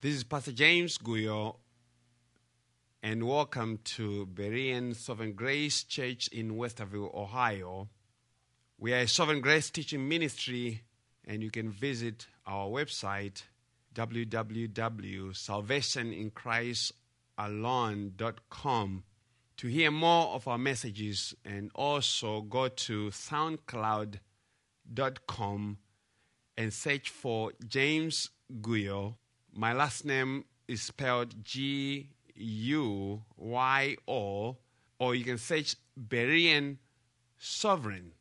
This is Pastor James Guyo, and welcome to Berean Sovereign Grace Church in Westerville, Ohio. We are a Sovereign Grace teaching ministry, and you can visit our website www.salvationinchristalone.com to hear more of our messages, and also go to soundcloud.com and search for James Guyo. My last name is spelled G U Y O, or you can search Berean Sovereign,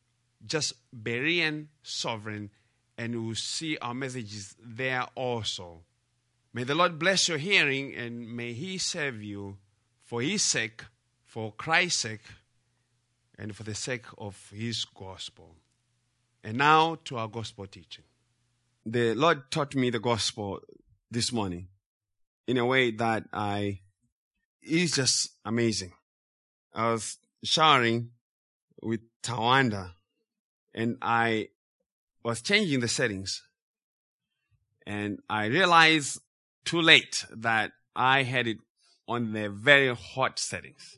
just Berean Sovereign, and you will see our messages there also. May the Lord bless your hearing and may He serve you for His sake, for Christ's sake, and for the sake of His gospel. And now to our gospel teaching. The Lord taught me the gospel this morning in a way that I is just amazing. I was showering with Tawanda and I was changing the settings and I realized too late that I had it on the very hot settings.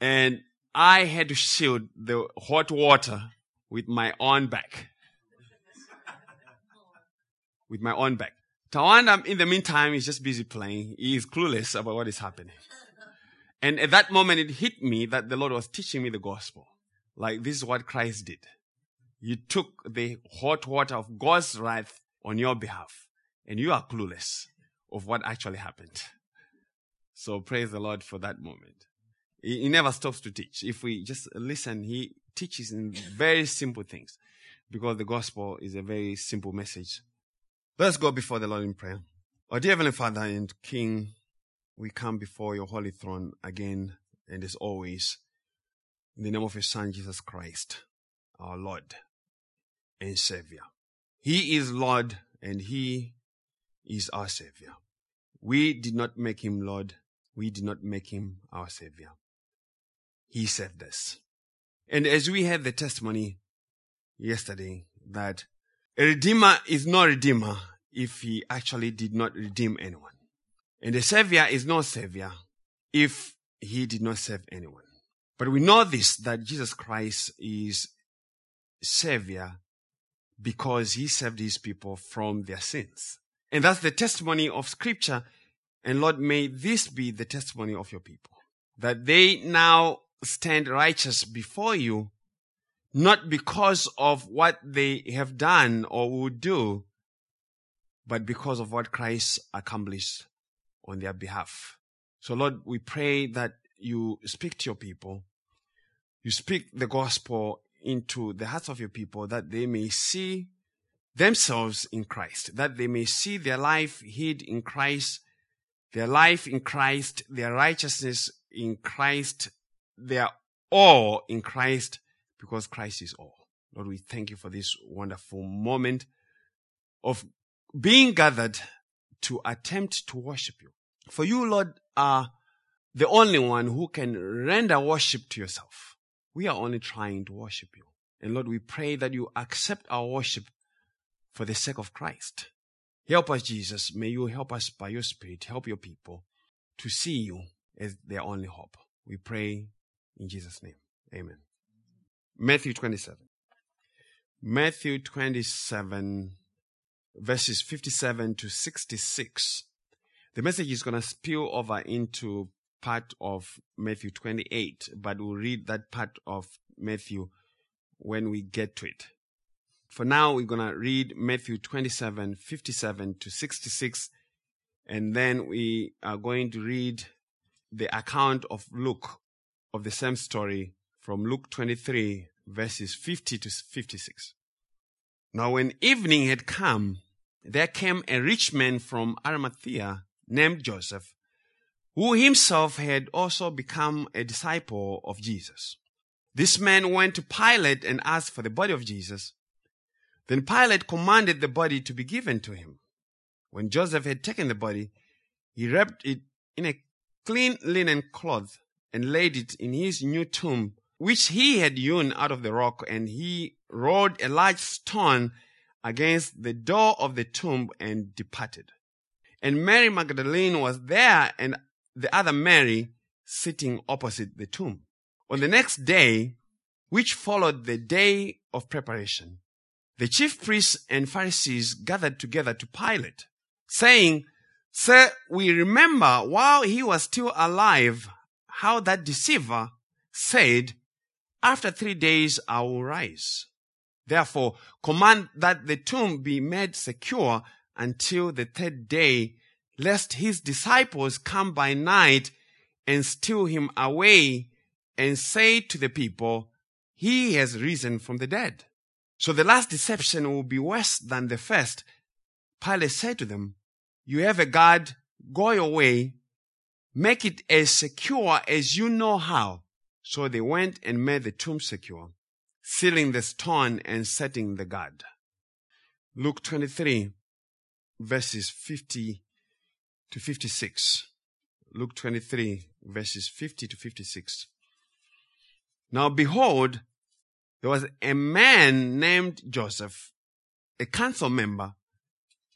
And I had to shield the hot water with my own back. with my own back. Tawanda, in the meantime, is just busy playing. He is clueless about what is happening. And at that moment, it hit me that the Lord was teaching me the gospel. Like, this is what Christ did. He took the hot water of God's wrath on your behalf. And you are clueless of what actually happened. So praise the Lord for that moment. He, he never stops to teach. If we just listen, he teaches in very simple things because the gospel is a very simple message. Let's go before the Lord in prayer. Our dear Heavenly Father and King, we come before your holy throne again and as always in the name of your Son Jesus Christ, our Lord and Savior. He is Lord and He is our Savior. We did not make Him Lord. We did not make Him our Savior. He saved us. And as we had the testimony yesterday that a redeemer is no redeemer if he actually did not redeem anyone. And a savior is no savior if he did not save anyone. But we know this that Jesus Christ is savior because he saved his people from their sins. And that's the testimony of scripture. And Lord, may this be the testimony of your people that they now stand righteous before you, not because of what they have done or would do, but because of what Christ accomplished on their behalf. So Lord, we pray that you speak to your people. You speak the gospel into the hearts of your people that they may see themselves in Christ, that they may see their life hid in Christ, their life in Christ, their righteousness in Christ, their all in Christ, because Christ is all. Lord, we thank you for this wonderful moment of being gathered to attempt to worship you. For you, Lord, are the only one who can render worship to yourself. We are only trying to worship you. And Lord, we pray that you accept our worship for the sake of Christ. Help us, Jesus. May you help us by your Spirit, help your people to see you as their only hope. We pray in Jesus' name. Amen. Matthew 27. Matthew 27, verses 57 to 66. The message is going to spill over into part of Matthew 28, but we'll read that part of Matthew when we get to it. For now, we're going to read Matthew 27, 57 to 66, and then we are going to read the account of Luke of the same story from Luke 23, verses 50 to 56. Now, when evening had come, there came a rich man from Arimathea named Joseph, who himself had also become a disciple of Jesus. This man went to Pilate and asked for the body of Jesus. Then Pilate commanded the body to be given to him. When Joseph had taken the body, he wrapped it in a clean linen cloth and laid it in his new tomb, which he had hewn out of the rock, and he rolled a large stone against the door of the tomb and departed. And Mary Magdalene was there and the other Mary sitting opposite the tomb. On the next day, which followed the day of preparation, the chief priests and Pharisees gathered together to Pilate, saying, Sir, we remember while he was still alive how that deceiver said, After three days I will rise. Therefore, command that the tomb be made secure until the third day, lest his disciples come by night and steal him away and say to the people, He has risen from the dead. So the last deception will be worse than the first. Pilate said to them, You have a guard, go your way, make it as secure as you know how. So they went and made the tomb secure, sealing the stone and setting the guard. Luke 23, verses 50 to 56. Luke 23, verses 50 to 56. Now behold, there was a man named Joseph, a council member,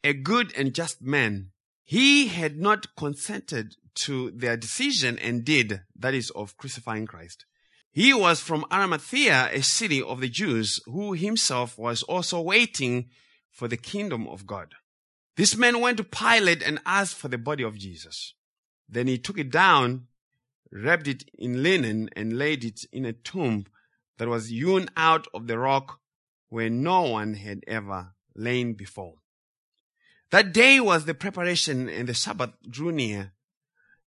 a good and just man. He had not consented to their decision and did, that is, of crucifying Christ. He was from Arimathea, a city of the Jews, who himself was also waiting for the kingdom of God. This man went to Pilate and asked for the body of Jesus. Then he took it down, wrapped it in linen, and laid it in a tomb that was hewn out of the rock where no one had ever lain before. That day was the preparation and the Sabbath drew near.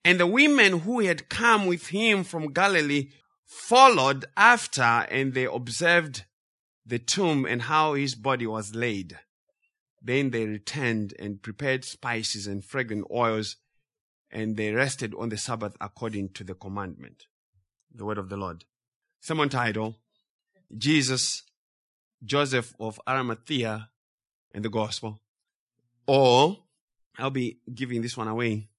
And the women who had come with him from Galilee followed after and they observed the tomb and how his body was laid. Then they returned and prepared spices and fragrant oils and they rested on the Sabbath according to the commandment. The word of the Lord. Sermon title, Jesus, Joseph of Arimathea, and the gospel. Or, I'll be giving this one away.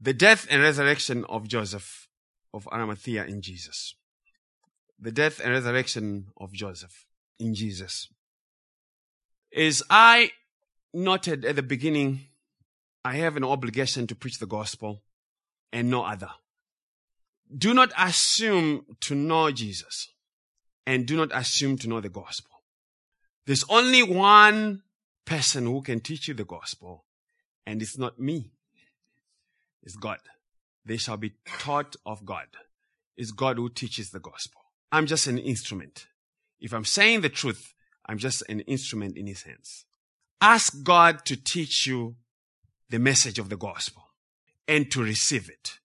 The death and resurrection of Joseph of Arimathea in Jesus. The death and resurrection of Joseph in Jesus. As I noted at the beginning, I have an obligation to preach the gospel and no other. Do not assume to know Jesus and do not assume to know the gospel. There's only one person who can teach you the gospel, and it's not me. It's God. They shall be taught of God. It's God who teaches the gospel. I'm just an instrument. If I'm saying the truth, I'm just an instrument in his hands. Ask God to teach you the message of the gospel and to receive it.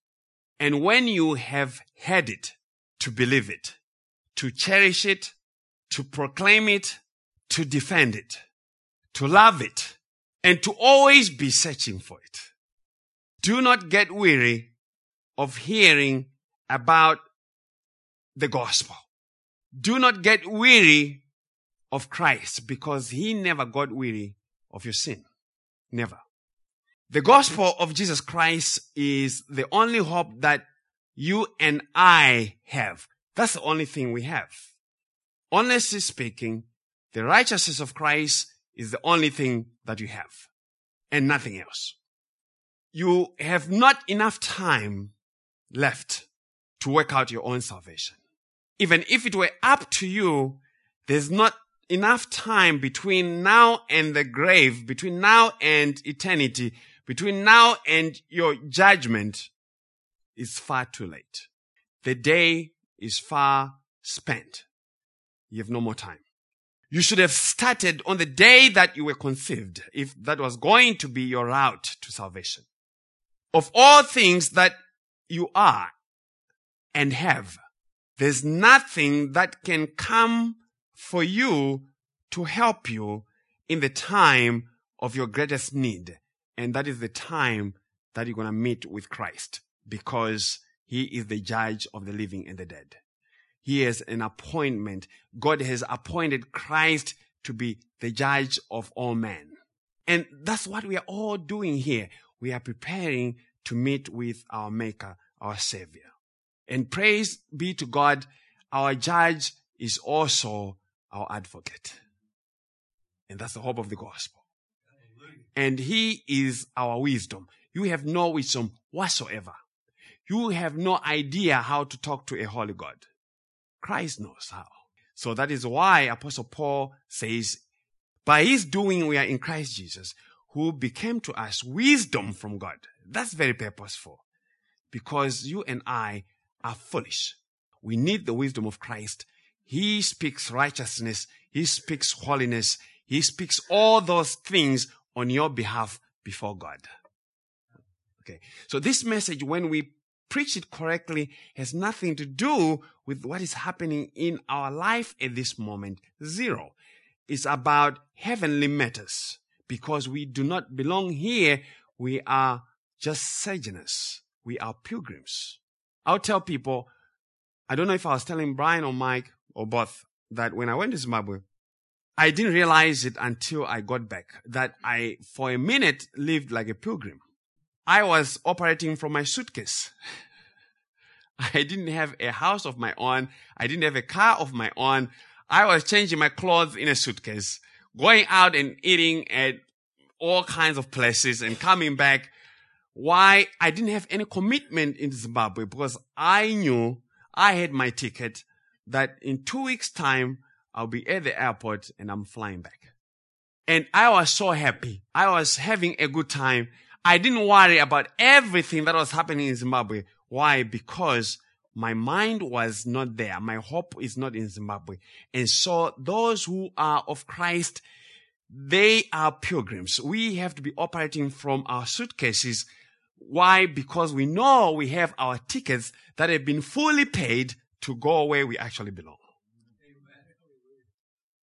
And when you have heard it, to believe it, to cherish it, to proclaim it, to defend it, to love it, and to always be searching for it. Do not get weary of hearing about the gospel. Do not get weary of Christ because he never got weary of your sin. Never. The gospel of Jesus Christ is the only hope that you and I have. That's the only thing we have. Honestly speaking, the righteousness of Christ is the only thing that you have and nothing else. You have not enough time left to work out your own salvation. Even if it were up to you, there's not enough time between now and the grave, between now and eternity, between now and your judgment is far too late. The day is far spent. You have no more time. You should have started on the day that you were conceived, if that was going to be your route to salvation. Of all things that you are and have, there's nothing that can come for you to help you in the time of your greatest need. And that is the time that you're going to meet with Christ because he is the judge of the living and the dead. He has an appointment. God has appointed Christ to be the judge of all men. And that's what we are all doing here. We are preparing to meet with our Maker, our Savior. And praise be to God, our judge is also our advocate. And that's the hope of the gospel. and He is our wisdom. You have no wisdom whatsoever. You have no idea how to talk to a holy God. Christ knows how. So that is why Apostle Paul says, by his doing, we are in Christ Jesus, who became to us wisdom from God. That's very purposeful because you and I are foolish. We need the wisdom of Christ. He speaks righteousness. He speaks holiness. He speaks all those things on your behalf before God. Okay. So this message, when we preach it correctly, has nothing to do with what is happening in our life at this moment. Zero. It's about heavenly matters because we do not belong here. We are just sojourners. We are pilgrims. I'll tell people, I don't know if I was telling Brian or Mike or both that when I went to Zimbabwe, I didn't realize it until I got back that I, for a minute, lived like a pilgrim. I was operating from my suitcase. I didn't have a house of my own. I didn't have a car of my own. I was changing my clothes in a suitcase, going out and eating at all kinds of places and coming back. Why? I didn't have any commitment in Zimbabwe because I knew I had my ticket that in two weeks time, I'll be at the airport and I'm flying back. And I was so happy. I was having a good time. I didn't worry about everything that was happening in Zimbabwe. Why? Because my mind was not there. My hope is not in Zimbabwe. And so those who are of Christ, they are pilgrims. We have to be operating from our suitcases. Why? Because we know we have our tickets that have been fully paid to go where we actually belong.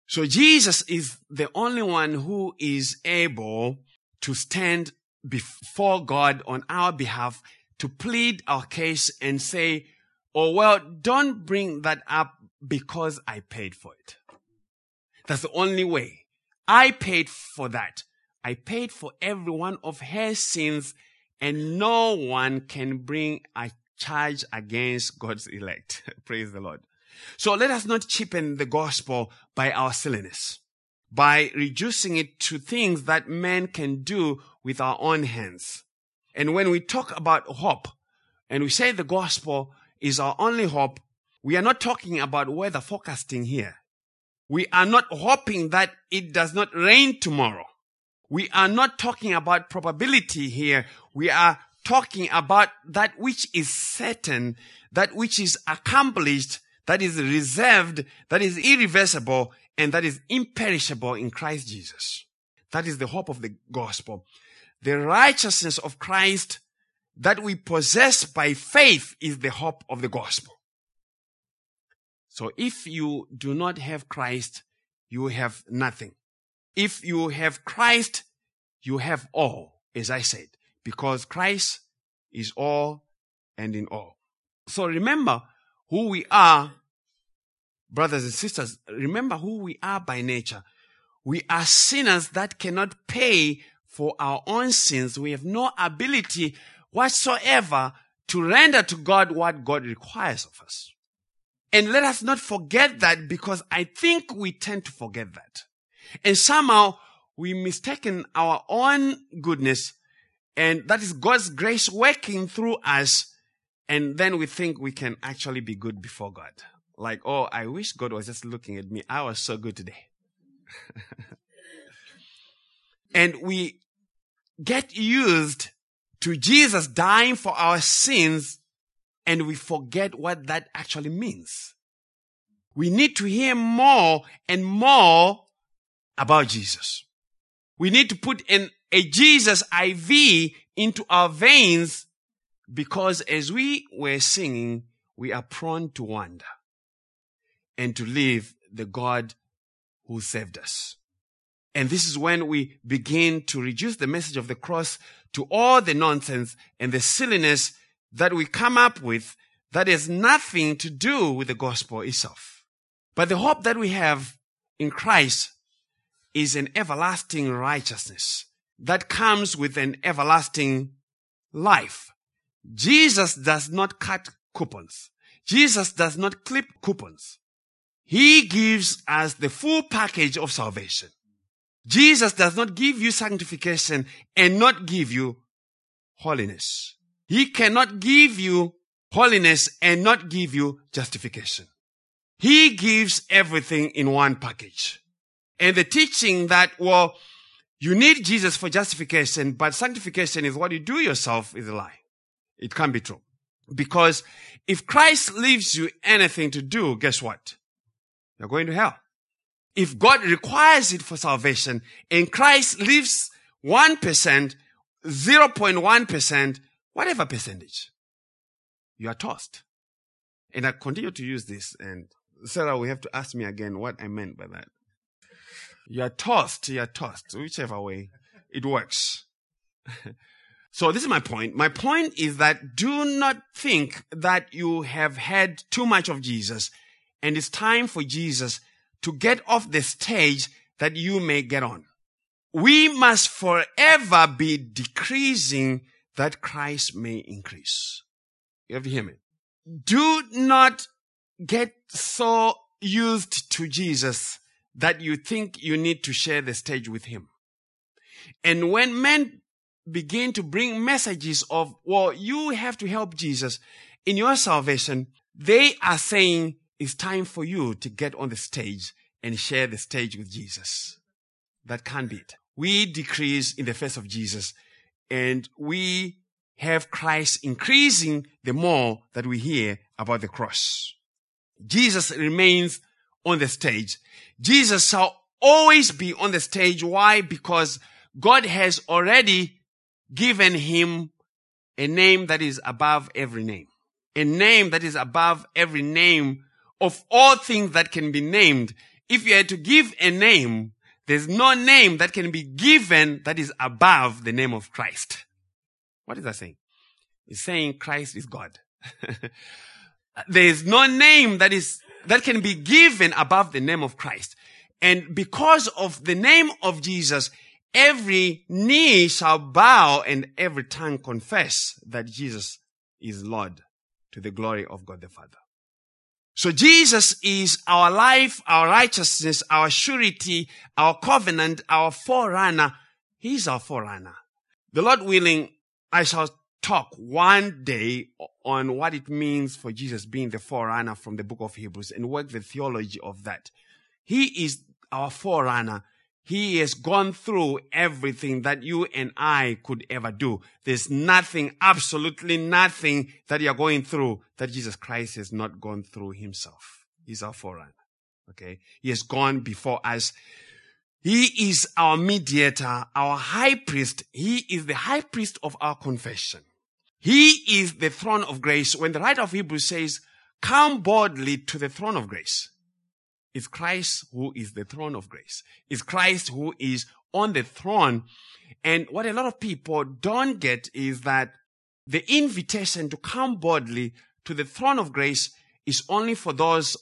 So Jesus is the only one who is able to stand before God on our behalf to plead our case and say, Oh, well, don't bring that up because I paid for it. That's the only way. I paid for that. I paid for every one of her sins and no one can bring a charge against God's elect. Praise the Lord. So let us not cheapen the gospel by our silliness, by reducing it to things that men can do with our own hands. And when we talk about hope and we say the gospel is our only hope, we are not talking about weather forecasting here. We are not hoping that it does not rain tomorrow. We are not talking about probability here. We are talking about that which is certain, that which is accomplished, that is reserved, that is irreversible, and that is imperishable in Christ Jesus. That is the hope of the gospel. The righteousness of Christ that we possess by faith is the hope of the gospel. So if you do not have Christ, you have nothing. If you have Christ, you have all, as I said, because Christ is all and in all. So remember who we are, brothers and sisters. Remember who we are by nature. We are sinners that cannot pay for our own sins. We have no ability whatsoever to render to God what God requires of us. And let us not forget that because I think we tend to forget that. And somehow we mistaken our own goodness and that is God's grace working through us. And then we think we can actually be good before God. Like, oh, I wish God was just looking at me. I was so good today. and we get used to Jesus dying for our sins and we forget what that actually means. We need to hear more and more about Jesus. We need to put in a Jesus IV into our veins because as we were singing, we are prone to wander and to leave the God who saved us. And this is when we begin to reduce the message of the cross to all the nonsense and the silliness that we come up with that has nothing to do with the gospel itself. But the hope that we have in Christ is an everlasting righteousness that comes with an everlasting life. Jesus does not cut coupons. Jesus does not clip coupons. He gives us the full package of salvation. Jesus does not give you sanctification and not give you holiness. He cannot give you holiness and not give you justification. He gives everything in one package. And the teaching that, well, you need Jesus for justification, but sanctification is what you do yourself is a lie. It can't be true. Because if Christ leaves you anything to do, guess what? You're going to hell. If God requires it for salvation and Christ leaves 1%, 0.1%, whatever percentage, you are tossed. And I continue to use this and Sarah will have to ask me again what I meant by that. You are tossed, you are tossed, whichever way it works. so this is my point. My point is that do not think that you have had too much of Jesus and it's time for Jesus to get off the stage that you may get on. We must forever be decreasing that Christ may increase. You have to hear me. Do not get so used to Jesus that you think you need to share the stage with him. And when men begin to bring messages of, well, you have to help Jesus in your salvation, they are saying it's time for you to get on the stage and share the stage with Jesus. That can't be it. We decrease in the face of Jesus and we have Christ increasing the more that we hear about the cross. Jesus remains on the stage. Jesus shall always be on the stage. Why? Because God has already given him a name that is above every name. A name that is above every name of all things that can be named. If you had to give a name, there's no name that can be given that is above the name of Christ. What is that saying? It's saying Christ is God. there is no name that is, that can be given above the name of Christ. And because of the name of Jesus, every knee shall bow and every tongue confess that Jesus is Lord to the glory of God the Father. So Jesus is our life, our righteousness, our surety, our covenant, our forerunner. He's our forerunner. The Lord willing, I shall talk one day on what it means for Jesus being the forerunner from the book of Hebrews and work the theology of that. He is our forerunner. He has gone through everything that you and I could ever do. There's nothing, absolutely nothing that you're going through that Jesus Christ has not gone through himself. He's our forerunner. Okay. He has gone before us. He is our mediator, our high priest. He is the high priest of our confession. He is the throne of grace. When the writer of Hebrews says, come boldly to the throne of grace, it's Christ who is the throne of grace. It's Christ who is on the throne. And what a lot of people don't get is that the invitation to come boldly to the throne of grace is only for those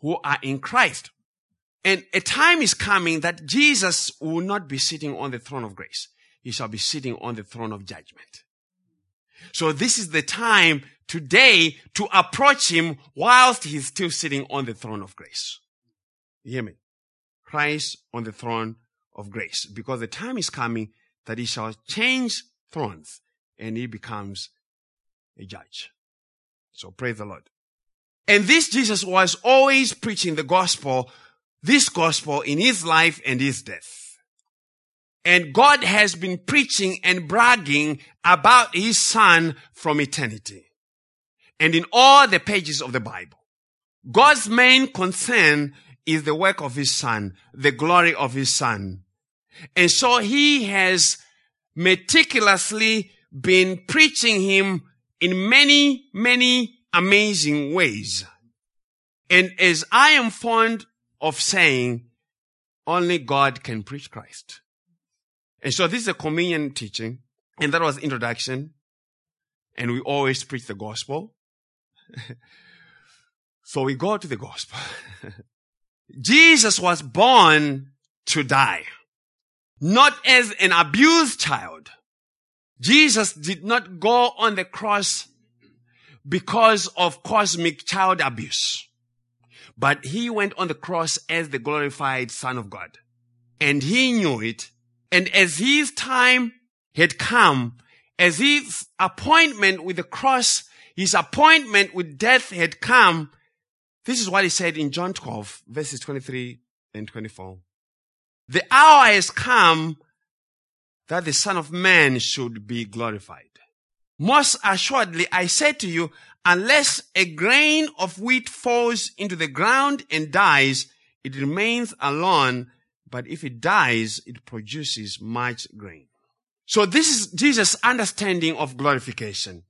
who are in Christ. And a time is coming that Jesus will not be sitting on the throne of grace. He shall be sitting on the throne of judgment. So this is the time today to approach him whilst he's still sitting on the throne of grace. You hear me? Christ on the throne of grace. Because the time is coming that he shall change thrones and he becomes a judge. So praise the Lord. And this Jesus was always preaching the gospel, this gospel in his life and his death. And God has been preaching and bragging about his son from eternity. And in all the pages of the Bible, God's main concern is the work of his son, the glory of his son. And so he has meticulously been preaching him in many, many amazing ways. And as I am fond of saying, only God can preach Christ. And so this is a communion teaching, and that was introduction. And we always preach the gospel. so we go to the gospel. Jesus was born to die, not as an abused child. Jesus did not go on the cross because of cosmic child abuse, but he went on the cross as the glorified son of God. and he knew it. And as his time had come, as his appointment with the cross, his appointment with death had come, this is what he said in John 12, verses 23 and 24. The hour has come that the Son of Man should be glorified. Most assuredly, I say to you, unless a grain of wheat falls into the ground and dies, it remains alone, but if it dies, it produces much grain. So this is Jesus' understanding of glorification.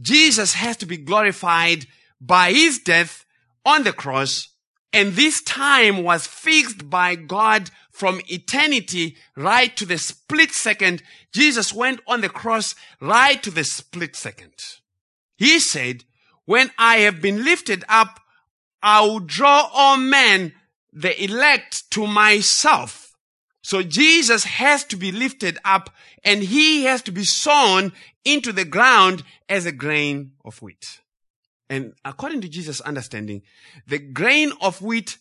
Jesus has to be glorified by his death on the cross, and this time was fixed by God from eternity right to the split second. Jesus went on the cross right to the split second. He said, when I have been lifted up, I will draw all men, the elect to myself. So Jesus has to be lifted up and he has to be sown into the ground as a grain of wheat. And according to Jesus' understanding, the grain of wheat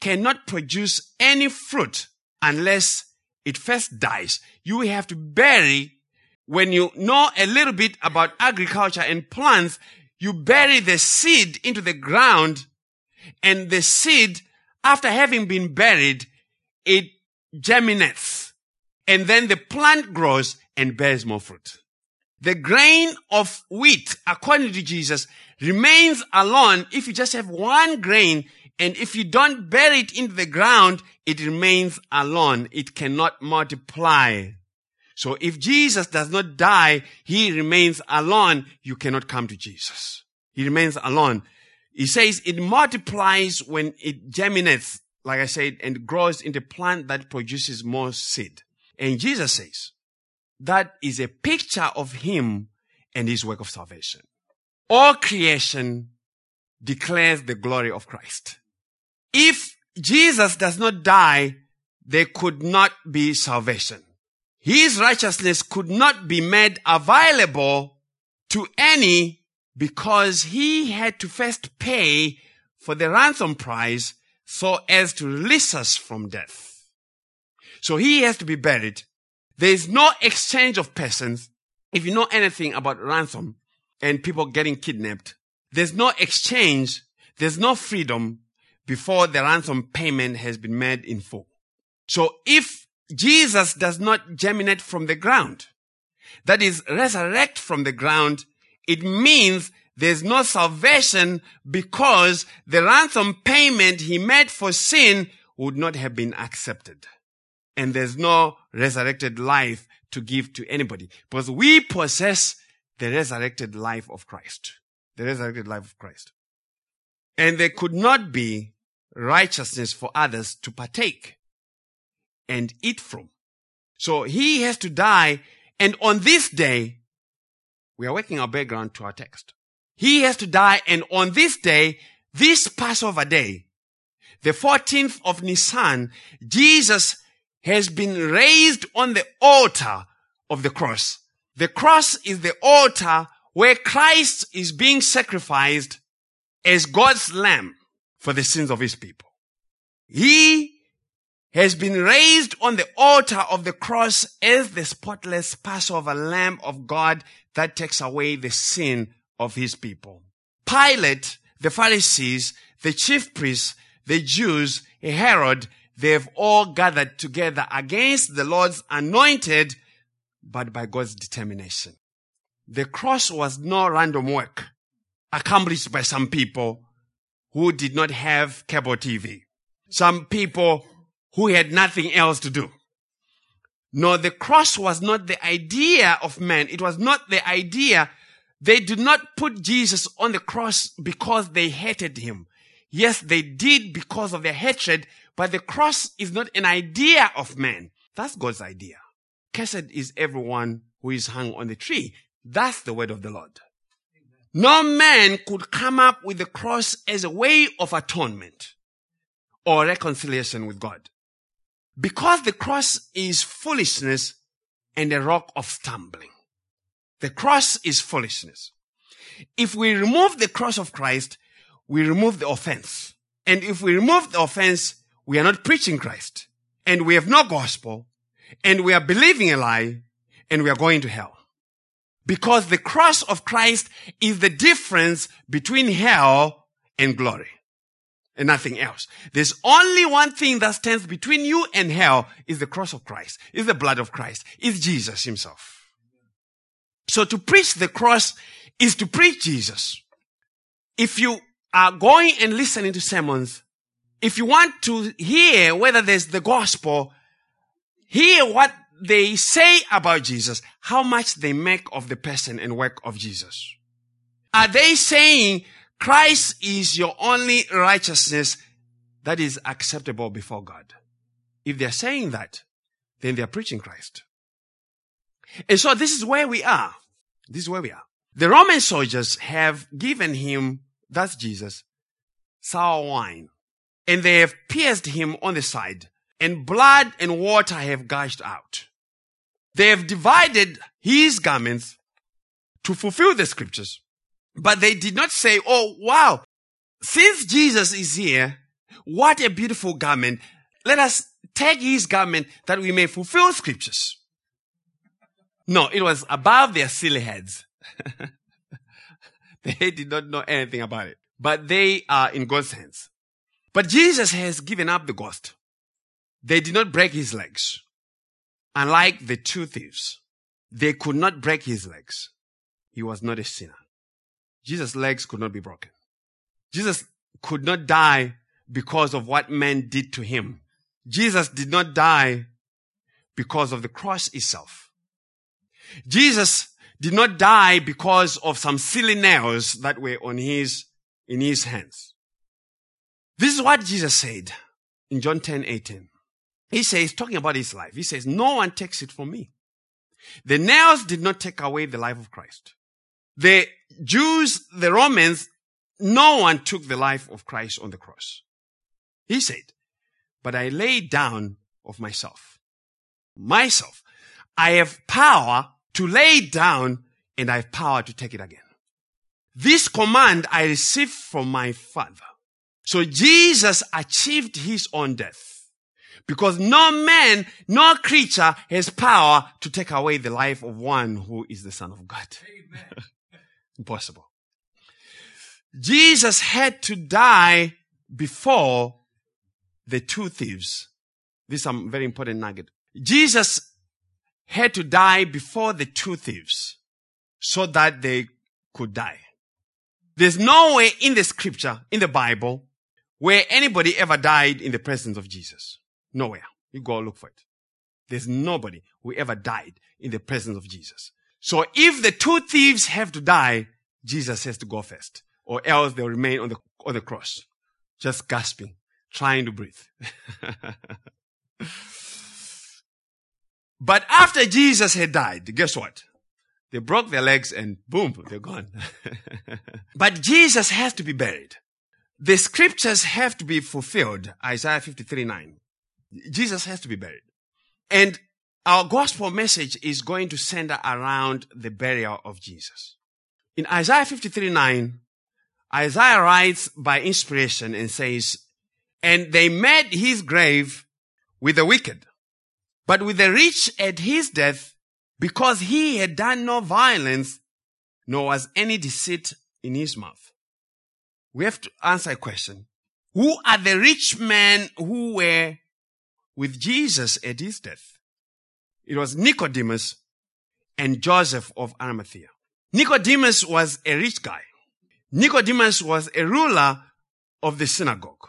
cannot produce any fruit unless it first dies. You have to bury, when you know a little bit about agriculture and plants, you bury the seed into the ground and the seed, after having been buried, it germinates and then the plant grows and bears more fruit. The grain of wheat, according to Jesus, remains alone if you just have one grain and if you don't bury it into the ground, it remains alone. It cannot multiply. So if Jesus does not die, he remains alone. You cannot come to Jesus. He remains alone. He says it multiplies when it germinates, like I said, and grows into plant that produces more seed. And Jesus says that is a picture of him and his work of salvation. All creation declares the glory of Christ. If Jesus does not die, there could not be salvation. His righteousness could not be made available to any because he had to first pay for the ransom price so as to release us from death. So he has to be buried. There is no exchange of persons. If you know anything about ransom and people getting kidnapped, there's no exchange. There's no freedom before the ransom payment has been made in full. So if Jesus does not germinate from the ground, that is resurrect from the ground, it means there's no salvation because the ransom payment he made for sin would not have been accepted. And there's no resurrected life to give to anybody because we possess the resurrected life of Christ. The resurrected life of Christ. And there could not be righteousness for others to partake and eat from. So he has to die. And on this day, we are working our background to our text. He has to die. And on this day, this Passover day, the 14th of Nisan, Jesus has been raised on the altar of the cross. The cross is the altar where Christ is being sacrificed as God's lamb for the sins of his people. He has been raised on the altar of the cross as the spotless Passover lamb of God that takes away the sin of his people. Pilate, the Pharisees, the chief priests, the Jews, Herod, they've all gathered together against the Lord's anointed, but by God's determination. The cross was no random work accomplished by some people who did not have cable TV. Some people who had nothing else to do. No, the cross was not the idea of man. It was not the idea. They did not put Jesus on the cross because they hated him. Yes, they did because of their hatred, but the cross is not an idea of man. That's God's idea. Cursed is everyone who is hung on the tree. That's the word of the Lord. No man could come up with the cross as a way of atonement or reconciliation with God. Because the cross is foolishness and a rock of stumbling. The cross is foolishness. If we remove the cross of Christ, we remove the offense. And if we remove the offense, we are not preaching Christ. and we have no gospel and we are believing a lie and we are going to hell. Because the cross of Christ is the difference between hell and glory and nothing else. There's only one thing that stands between you and hell is the cross of Christ, is the blood of Christ, is Jesus himself. So to preach the cross is to preach Jesus. If you are going and listening to sermons, if you want to hear whether there's the gospel, hear what they say about Jesus, how much they make of the person and work of Jesus. Are they saying Christ is your only righteousness that is acceptable before God? If they're saying that, then they're preaching Christ. And so this is where we are. This is where we are. The Roman soldiers have given him, that's Jesus, sour wine. And they have pierced him on the side and blood and water have gushed out. They have divided his garments to fulfill the scriptures, but they did not say, Oh, wow, since Jesus is here, what a beautiful garment. Let us take his garment that we may fulfill scriptures. No, it was above their silly heads. they did not know anything about it, but they are in God's hands. But Jesus has given up the ghost. They did not break his legs. Unlike the two thieves, they could not break his legs. He was not a sinner. Jesus' legs could not be broken. Jesus could not die because of what men did to him. Jesus did not die because of the cross itself. Jesus did not die because of some silly nails that were on his, in his hands. This is what Jesus said in John 10, 18. He says, talking about his life, he says, no one takes it from me. The nails did not take away the life of Christ. The Jews, the Romans, no one took the life of Christ on the cross. He said, but I lay down of myself. Myself. I have power to lay down and I have power to take it again. This command I received from my father. So Jesus achieved his own death. Because no man, no creature has power to take away the life of one who is the Son of God. Impossible. Jesus had to die before the two thieves. This is a very important nugget. Jesus had to die before the two thieves so that they could die. There's no way in the scripture, in the Bible, where anybody ever died in the presence of Jesus. Nowhere. You go look for it. There's nobody who ever died in the presence of Jesus. So if the two thieves have to die, Jesus has to go first, or else they'll remain on the, on the cross, just gasping, trying to breathe. but after Jesus had died, guess what? They broke their legs and boom, they're gone. but Jesus has to be buried. The scriptures have to be fulfilled. Isaiah 53 9. Jesus has to be buried. And our gospel message is going to center around the burial of Jesus. In Isaiah 53 9, Isaiah writes by inspiration and says, And they made his grave with the wicked, but with the rich at his death, because he had done no violence, nor was any deceit in his mouth. We have to answer a question. Who are the rich men who were with Jesus at his death. It was Nicodemus and Joseph of Arimathea. Nicodemus was a rich guy. Nicodemus was a ruler of the synagogue.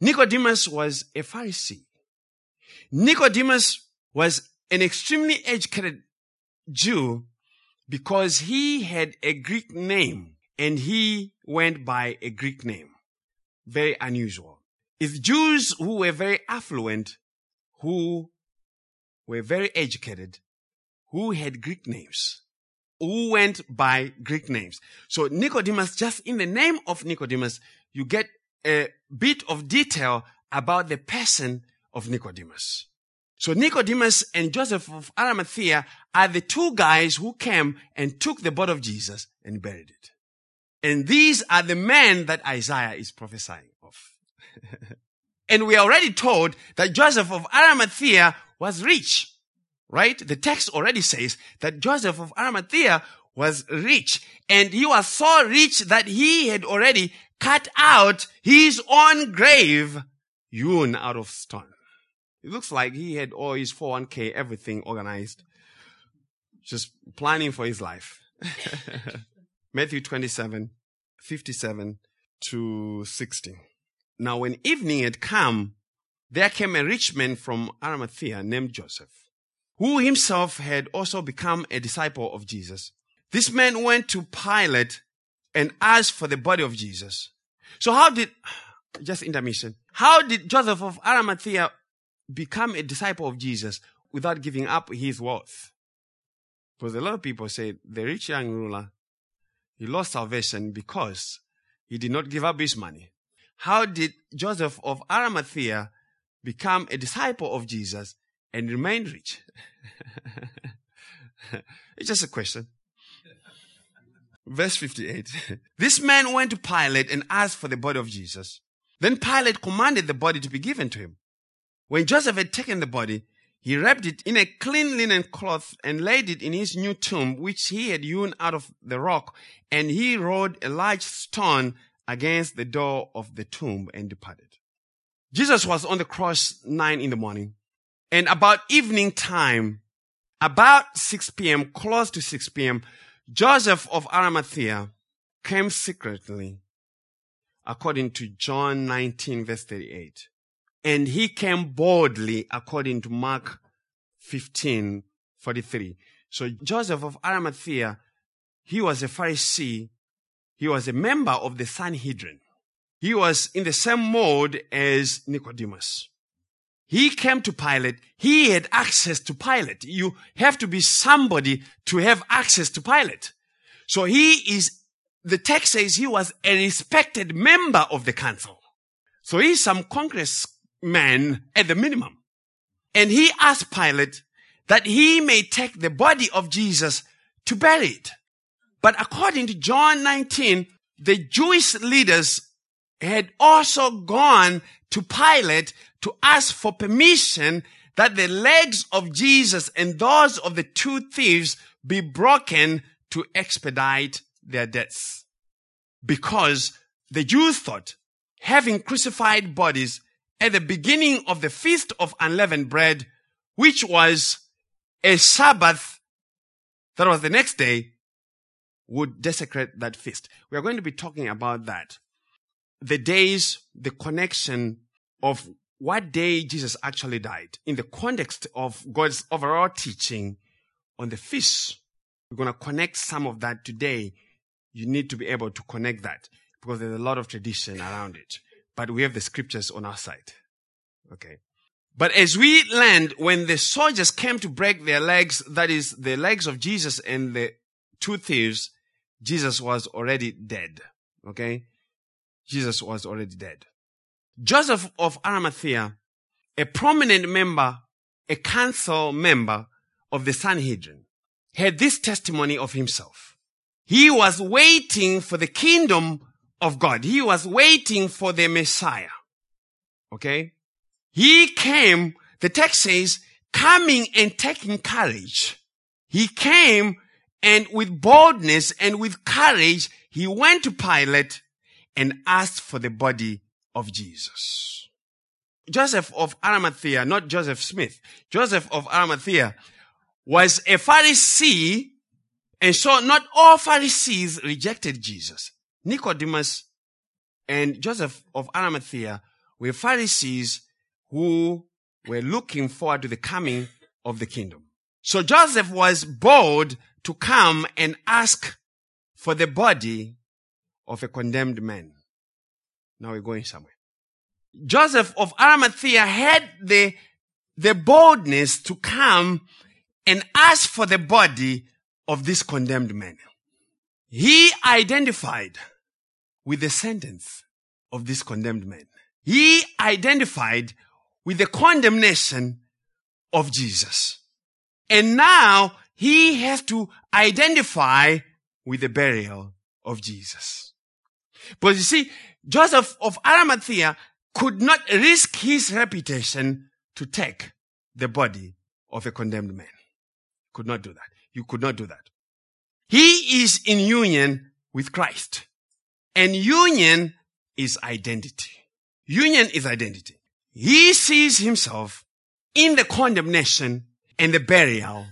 Nicodemus was a Pharisee. Nicodemus was an extremely educated Jew because he had a Greek name and he went by a Greek name. Very unusual. It's Jews who were very affluent who were very educated, who had Greek names, who went by Greek names. So Nicodemus, just in the name of Nicodemus, you get a bit of detail about the person of Nicodemus. So Nicodemus and Joseph of Arimathea are the two guys who came and took the body of Jesus and buried it. And these are the men that Isaiah is prophesying of. And we are already told that Joseph of Arimathea was rich, right? The text already says that Joseph of Arimathea was rich and he was so rich that he had already cut out his own grave hewn out of stone. It looks like he had all his 401k, everything organized, just planning for his life. Matthew 27, 57 to 60. Now, when evening had come, there came a rich man from Arimathea named Joseph, who himself had also become a disciple of Jesus. This man went to Pilate and asked for the body of Jesus. So how did, just intermission, how did Joseph of Arimathea become a disciple of Jesus without giving up his wealth? Because a lot of people say the rich young ruler, he lost salvation because he did not give up his money. How did Joseph of Arimathea become a disciple of Jesus and remain rich? it's just a question. Verse 58. This man went to Pilate and asked for the body of Jesus. Then Pilate commanded the body to be given to him. When Joseph had taken the body, he wrapped it in a clean linen cloth and laid it in his new tomb, which he had hewn out of the rock. And he rolled a large stone against the door of the tomb and departed. Jesus was on the cross nine in the morning. And about evening time, about 6 p.m., close to 6 p.m., Joseph of Arimathea came secretly, according to John 19 verse 38 and he came boldly according to Mark 15, 43. So Joseph of Arimathea, he was a Pharisee. He was a member of the Sanhedrin. He was in the same mode as Nicodemus. He came to Pilate. He had access to Pilate. You have to be somebody to have access to Pilate. So he is, the text says he was a respected member of the council. So he's some Congress man at the minimum. And he asked Pilate that he may take the body of Jesus to bury it. But according to John 19, the Jewish leaders had also gone to Pilate to ask for permission that the legs of Jesus and those of the two thieves be broken to expedite their deaths. Because the Jews thought having crucified bodies at the beginning of the feast of unleavened bread, which was a Sabbath that was the next day, would desecrate that feast. We are going to be talking about that. The days, the connection of what day Jesus actually died in the context of God's overall teaching on the feast. We're going to connect some of that today. You need to be able to connect that because there's a lot of tradition around it but we have the scriptures on our side. Okay. But as we land, when the soldiers came to break their legs, that is the legs of Jesus and the two thieves, Jesus was already dead. Okay. Jesus was already dead. Joseph of Arimathea, a prominent member, a council member of the Sanhedrin, had this testimony of himself. He was waiting for the kingdom of God. He was waiting for the Messiah. Okay. He came, the text says, coming and taking courage. He came and with boldness and with courage, he went to Pilate and asked for the body of Jesus. Joseph of Arimathea, not Joseph Smith, Joseph of Arimathea was a Pharisee and so not all Pharisees rejected Jesus. Nicodemus and Joseph of Arimathea were Pharisees who were looking forward to the coming of the kingdom. So Joseph was bold to come and ask for the body of a condemned man. Now we're going somewhere. Joseph of Arimathea had the, the boldness to come and ask for the body of this condemned man. He identified with the sentence of this condemned man. He identified with the condemnation of Jesus. And now he has to identify with the burial of Jesus. But you see, Joseph of Arimathea could not risk his reputation to take the body of a condemned man. Could not do that. You could not do that. He is in union with Christ. And union is identity. Union is identity. He sees himself in the condemnation and the burial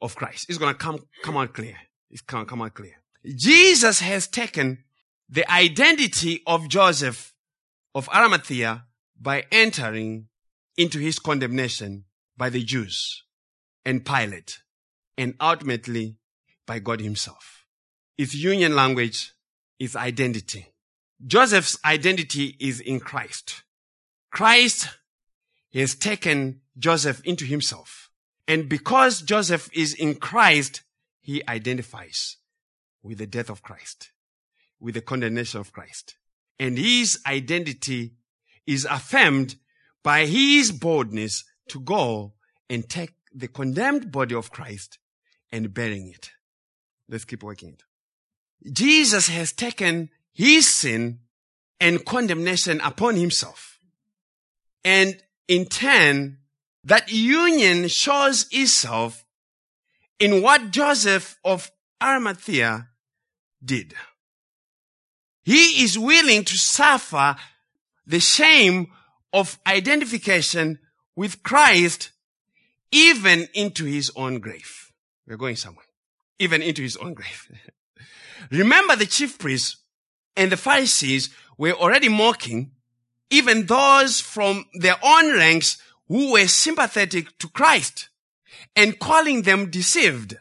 of Christ. It's going to come, come out clear. It's going to come out clear. Jesus has taken the identity of Joseph of Arimathea by entering into his condemnation by the Jews and Pilate and ultimately by God himself. Its union language is identity. Joseph's identity is in Christ. Christ has taken Joseph into himself. And because Joseph is in Christ, he identifies with the death of Christ, with the condemnation of Christ. And his identity is affirmed by his boldness to go and take the condemned body of Christ and burying it. Let's keep working it. Jesus has taken his sin and condemnation upon himself. And in turn, that union shows itself in what Joseph of Arimathea did. He is willing to suffer the shame of identification with Christ even into his own grave. We're going somewhere. Even into his own grave. Remember the chief priests and the Pharisees were already mocking even those from their own ranks who were sympathetic to Christ and calling them deceived.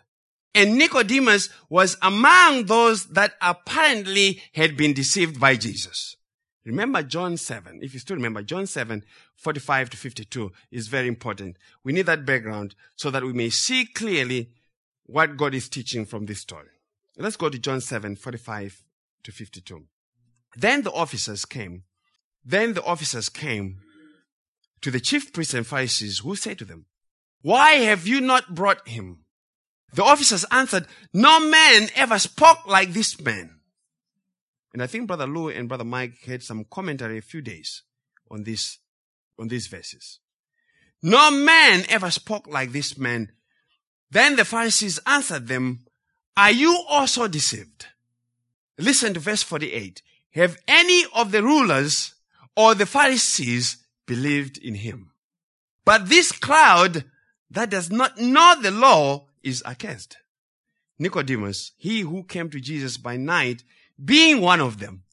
And Nicodemus was among those that apparently had been deceived by Jesus. Remember John 7. If you still remember, John 7, 45 to 52 is very important. We need that background so that we may see clearly what God is teaching from this story. Let's go to John 7, 45 to 52. Then the officers came. Then the officers came to the chief priests and Pharisees who said to them, Why have you not brought him? The officers answered, No man ever spoke like this man. And I think Brother Lou and Brother Mike had some commentary a few days on this, on these verses. No man ever spoke like this man. Then the Pharisees answered them, Are you also deceived? Listen to verse 48. Have any of the rulers or the Pharisees believed in him? But this crowd that does not know the law is accursed. Nicodemus, he who came to Jesus by night, being one of them,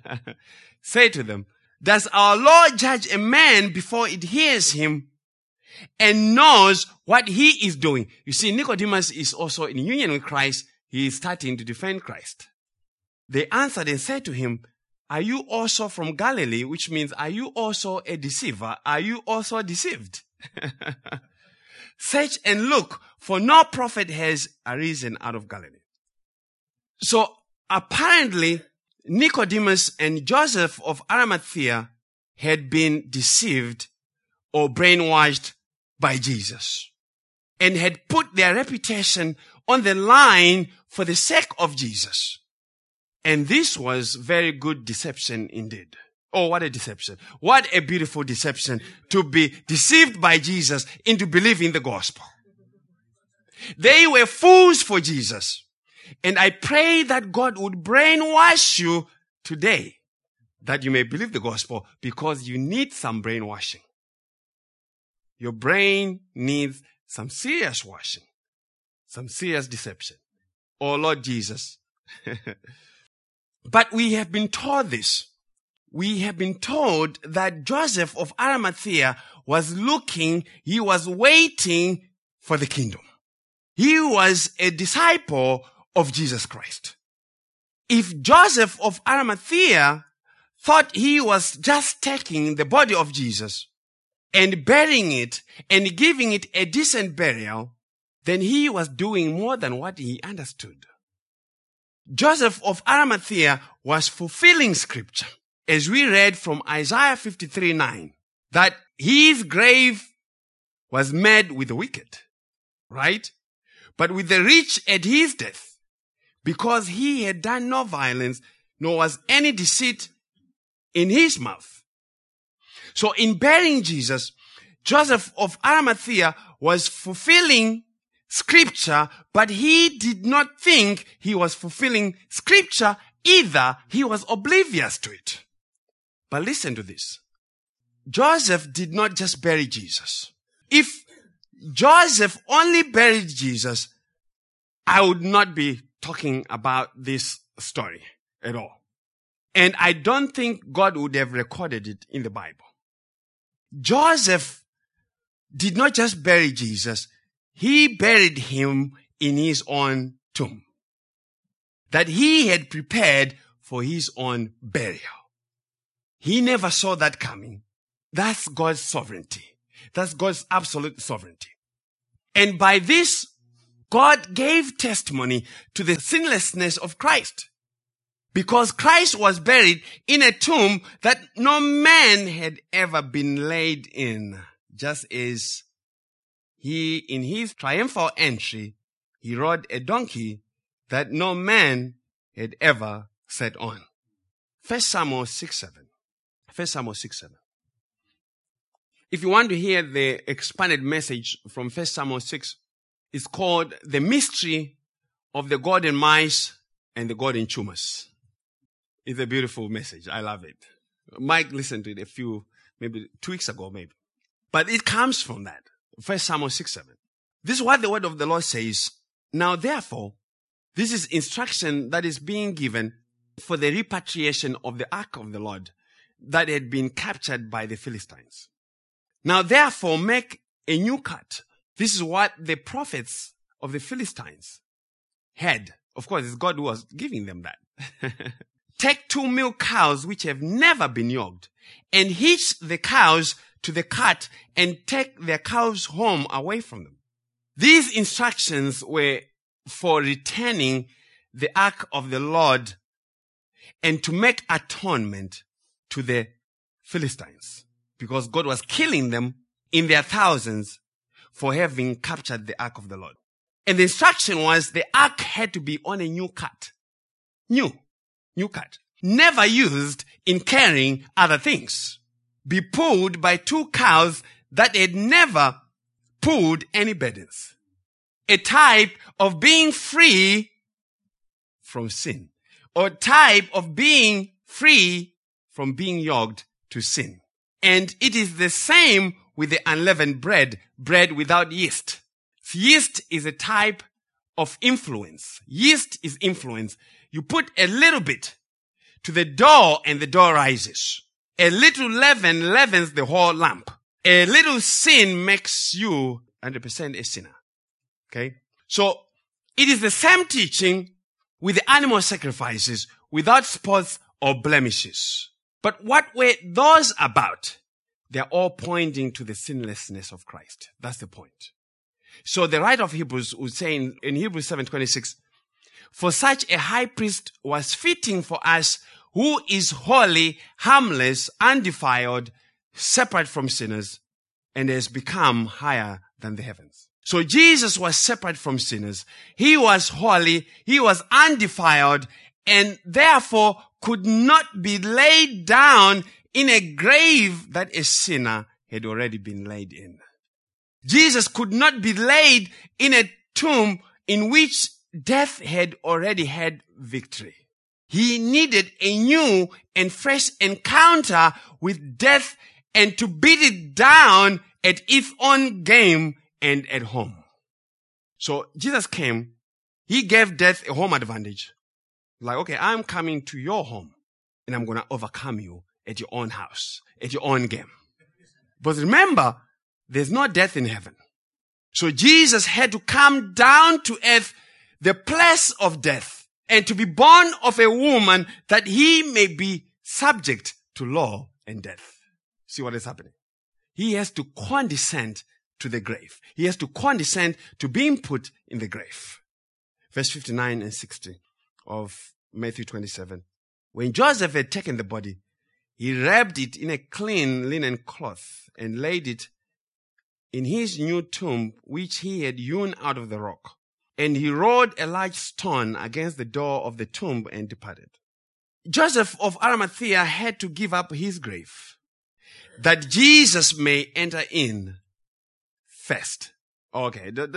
say to them, Does our law judge a man before it hears him and knows what he is doing? You see, Nicodemus is also in union with Christ. He is starting to defend Christ. They answered and said to him, Are you also from Galilee? Which means, Are you also a deceiver? Are you also deceived? Search and look, for no prophet has arisen out of Galilee. So apparently, Nicodemus and Joseph of Arimathea had been deceived or brainwashed by Jesus and had put their reputation on the line for the sake of Jesus. And this was very good deception indeed. Oh, what a deception. What a beautiful deception to be deceived by Jesus into believing the gospel. They were fools for Jesus. And I pray that God would brainwash you today that you may believe the gospel because you need some brainwashing. Your brain needs some serious washing, some serious deception. Oh Lord Jesus. but we have been taught this we have been told that Joseph of Arimathea was looking, he was waiting for the kingdom. He was a disciple of Jesus Christ. If Joseph of Arimathea thought he was just taking the body of Jesus and burying it and giving it a decent burial, then he was doing more than what he understood. Joseph of Arimathea was fulfilling scripture as we read from Isaiah 53 9, that his grave was made with the wicked, right? But with the rich at his death, because he had done no violence, nor was any deceit in his mouth. So in burying Jesus, Joseph of Arimathea was fulfilling scripture, but he did not think he was fulfilling scripture either. He was oblivious to it. But listen to this. Joseph did not just bury Jesus. If Joseph only buried Jesus, I would not be talking about this story at all. And I don't think God would have recorded it in the Bible. Joseph did not just bury Jesus, he buried him in his own tomb that he had prepared for his own burial. He never saw that coming. That's God's sovereignty. That's God's absolute sovereignty. And by this, God gave testimony to the sinlessness of Christ. Because Christ was buried in a tomb that no man had ever been laid in, just as he, in his triumphal entry, he rode a donkey that no man had ever sat on. First Samuel 6 7. First Samuel 6 7. If you want to hear the expanded message from First Samuel 6, it's called The Mystery of the Golden Mice and the Golden Tumors. It's a beautiful message. I love it. Mike listened to it a few, maybe two weeks ago, maybe. But it comes from that. First Samuel 6 7. This is what the word of the Lord says. Now therefore, this is instruction that is being given for the repatriation of the ark of the Lord that had been captured by the Philistines. Now therefore make a new cut. This is what the prophets of the Philistines had. Of course, it's God who was giving them that. Take two milk cows which have never been yoked and hitch the cows to the cart and take their cows home away from them. These instructions were for returning the ark of the Lord and to make atonement to the Philistines because God was killing them in their thousands for having captured the ark of the Lord. And the instruction was the ark had to be on a new cart. New. New cart. Never used in carrying other things. Be pulled by two cows that had never pulled any burdens. A type of being free from sin or type of being free from being yoked to sin. And it is the same with the unleavened bread, bread without yeast. Yeast is a type of influence. Yeast is influence. You put a little bit to the dough and the dough rises. A little leaven leavens the whole lump. A little sin makes you 100% a sinner. Okay. So it is the same teaching with the animal sacrifices without spots or blemishes. But what were those about? They're all pointing to the sinlessness of Christ. That's the point. So the writer of Hebrews would say in, in Hebrews 7:26, for such a high priest was fitting for us who is holy, harmless, undefiled, separate from sinners, and has become higher than the heavens. So Jesus was separate from sinners. He was holy. He was undefiled and therefore could not be laid down in a grave that a sinner had already been laid in. Jesus could not be laid in a tomb in which death had already had victory. He needed a new and fresh encounter with death and to beat it down at its own game and at home. So Jesus came, he gave death a home advantage. Like, okay, I'm coming to your home and I'm going to overcome you at your own house, at your own game. But remember, there's no death in heaven. So Jesus had to come down to earth, the place of death, and to be born of a woman that he may be subject to law and death. See what is happening? He has to condescend to the grave. He has to condescend to being put in the grave. Verse 59 and 60 of Matthew 27. When Joseph had taken the body, he wrapped it in a clean linen cloth and laid it in his new tomb, which he had hewn out of the rock. And he rolled a large stone against the door of the tomb and departed. Joseph of Arimathea had to give up his grave that Jesus may enter in first. Okay, don't,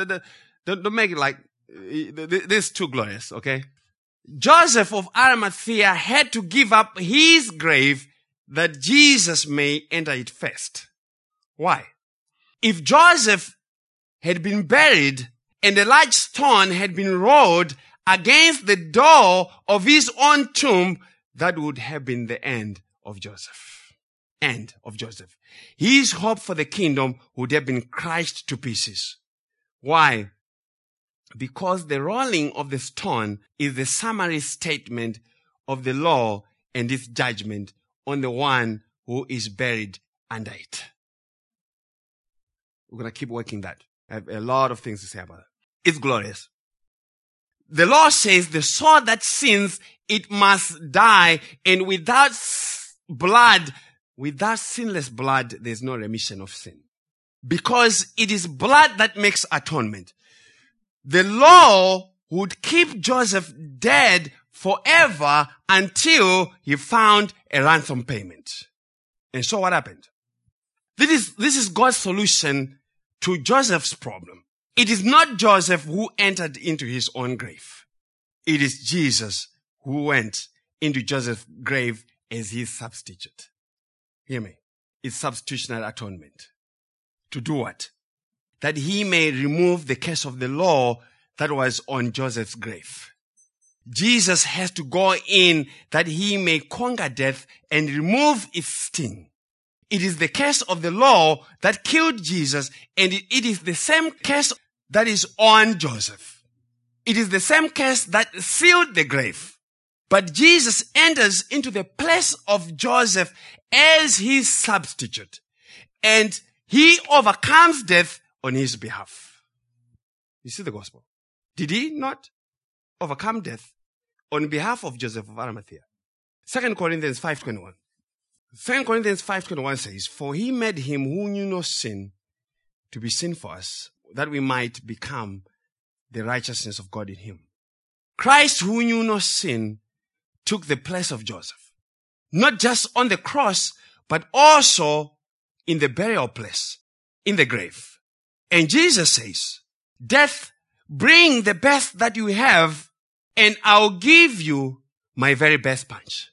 don't, make it like uh, this is too glorious, okay? Joseph of Arimathea had to give up his grave that Jesus may enter it first. Why? If Joseph had been buried and a large stone had been rolled against the door of his own tomb, that would have been the end of Joseph. End of Joseph. His hope for the kingdom would have been crushed to pieces. Why? Because the rolling of the stone is the summary statement of the law and its judgment on the one who is buried under it. We're going to keep working that. I have a lot of things to say about it. It's glorious. The law says the soul that sins, it must die. And without blood, without sinless blood, there's no remission of sin. Because it is blood that makes atonement. The law would keep Joseph dead forever until he found a ransom payment. And so what happened? This is, this is God's solution to Joseph's problem. It is not Joseph who entered into his own grave. It is Jesus who went into Joseph's grave as his substitute. Hear me. It's substitutionary atonement. To do what? That he may remove the curse of the law that was on Joseph's grave. Jesus has to go in that he may conquer death and remove its sting. It is the curse of the law that killed Jesus and it is the same curse that is on Joseph. It is the same curse that sealed the grave. But Jesus enters into the place of Joseph as his substitute and he overcomes death on his behalf. You see the gospel. Did he not overcome death on behalf of Joseph of Arimathea? Second Corinthians 5.21. Second Corinthians 5.21 says, For he made him who knew no sin to be sin for us, that we might become the righteousness of God in him. Christ who knew no sin took the place of Joseph. Not just on the cross, but also in the burial place, in the grave. And Jesus says, death Bring the best that you have and I'll give you my very best punch.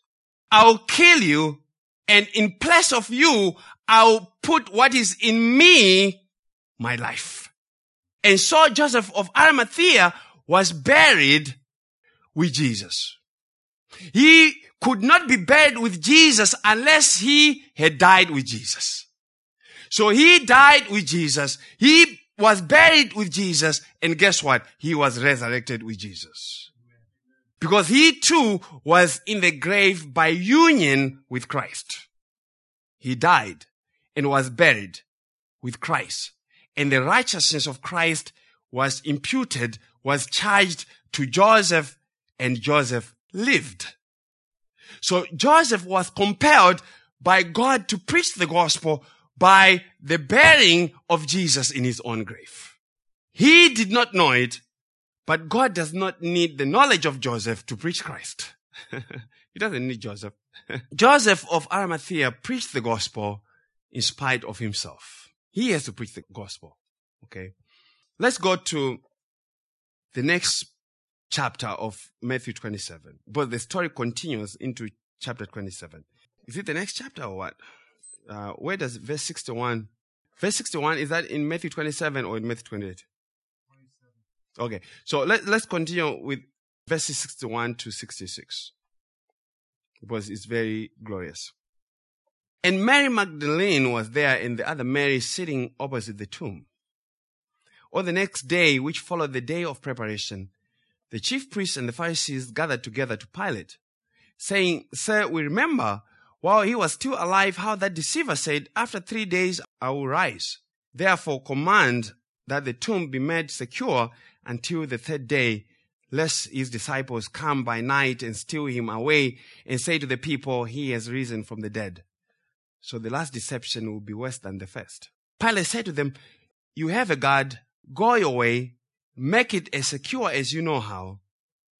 I'll kill you and in place of you, I'll put what is in me, my life. And so Joseph of Arimathea was buried with Jesus. He could not be buried with Jesus unless he had died with Jesus. So he died with Jesus. He was buried with Jesus, and guess what? He was resurrected with Jesus. Because he too was in the grave by union with Christ. He died and was buried with Christ. And the righteousness of Christ was imputed, was charged to Joseph, and Joseph lived. So Joseph was compelled by God to preach the gospel by the bearing of Jesus in his own grave. He did not know it, but God does not need the knowledge of Joseph to preach Christ. he doesn't need Joseph. Joseph of Arimathea preached the gospel in spite of himself. He has to preach the gospel. Okay. Let's go to the next chapter of Matthew 27. But the story continues into chapter 27. Is it the next chapter or what? uh, where does verse 61, verse 61, is that in Matthew 27 or in Matthew 28? Okay, so let, let's continue with verses 61 to 66 because it's very glorious. And Mary Magdalene was there and the other Mary sitting opposite the tomb. On the next day, which followed the day of preparation, the chief priests and the Pharisees gathered together to Pilate, saying, Sir, we remember while he was still alive, how that deceiver said, After three days I will rise. Therefore, command that the tomb be made secure until the third day, lest his disciples come by night and steal him away and say to the people, He has risen from the dead. So the last deception will be worse than the first. Pilate said to them, You have a guard, go your way, make it as secure as you know how.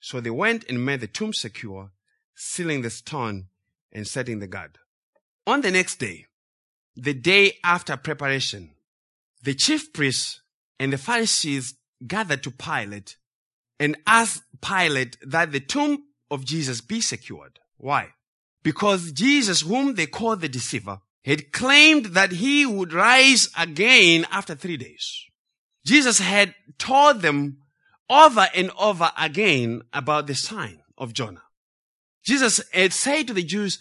So they went and made the tomb secure, sealing the stone and setting the guard. On the next day, the day after preparation, the chief priests and the Pharisees gathered to Pilate and asked Pilate that the tomb of Jesus be secured. Why? Because Jesus, whom they called the deceiver, had claimed that he would rise again after three days. Jesus had told them over and over again about the sign of Jonah. Jesus had said to the Jews,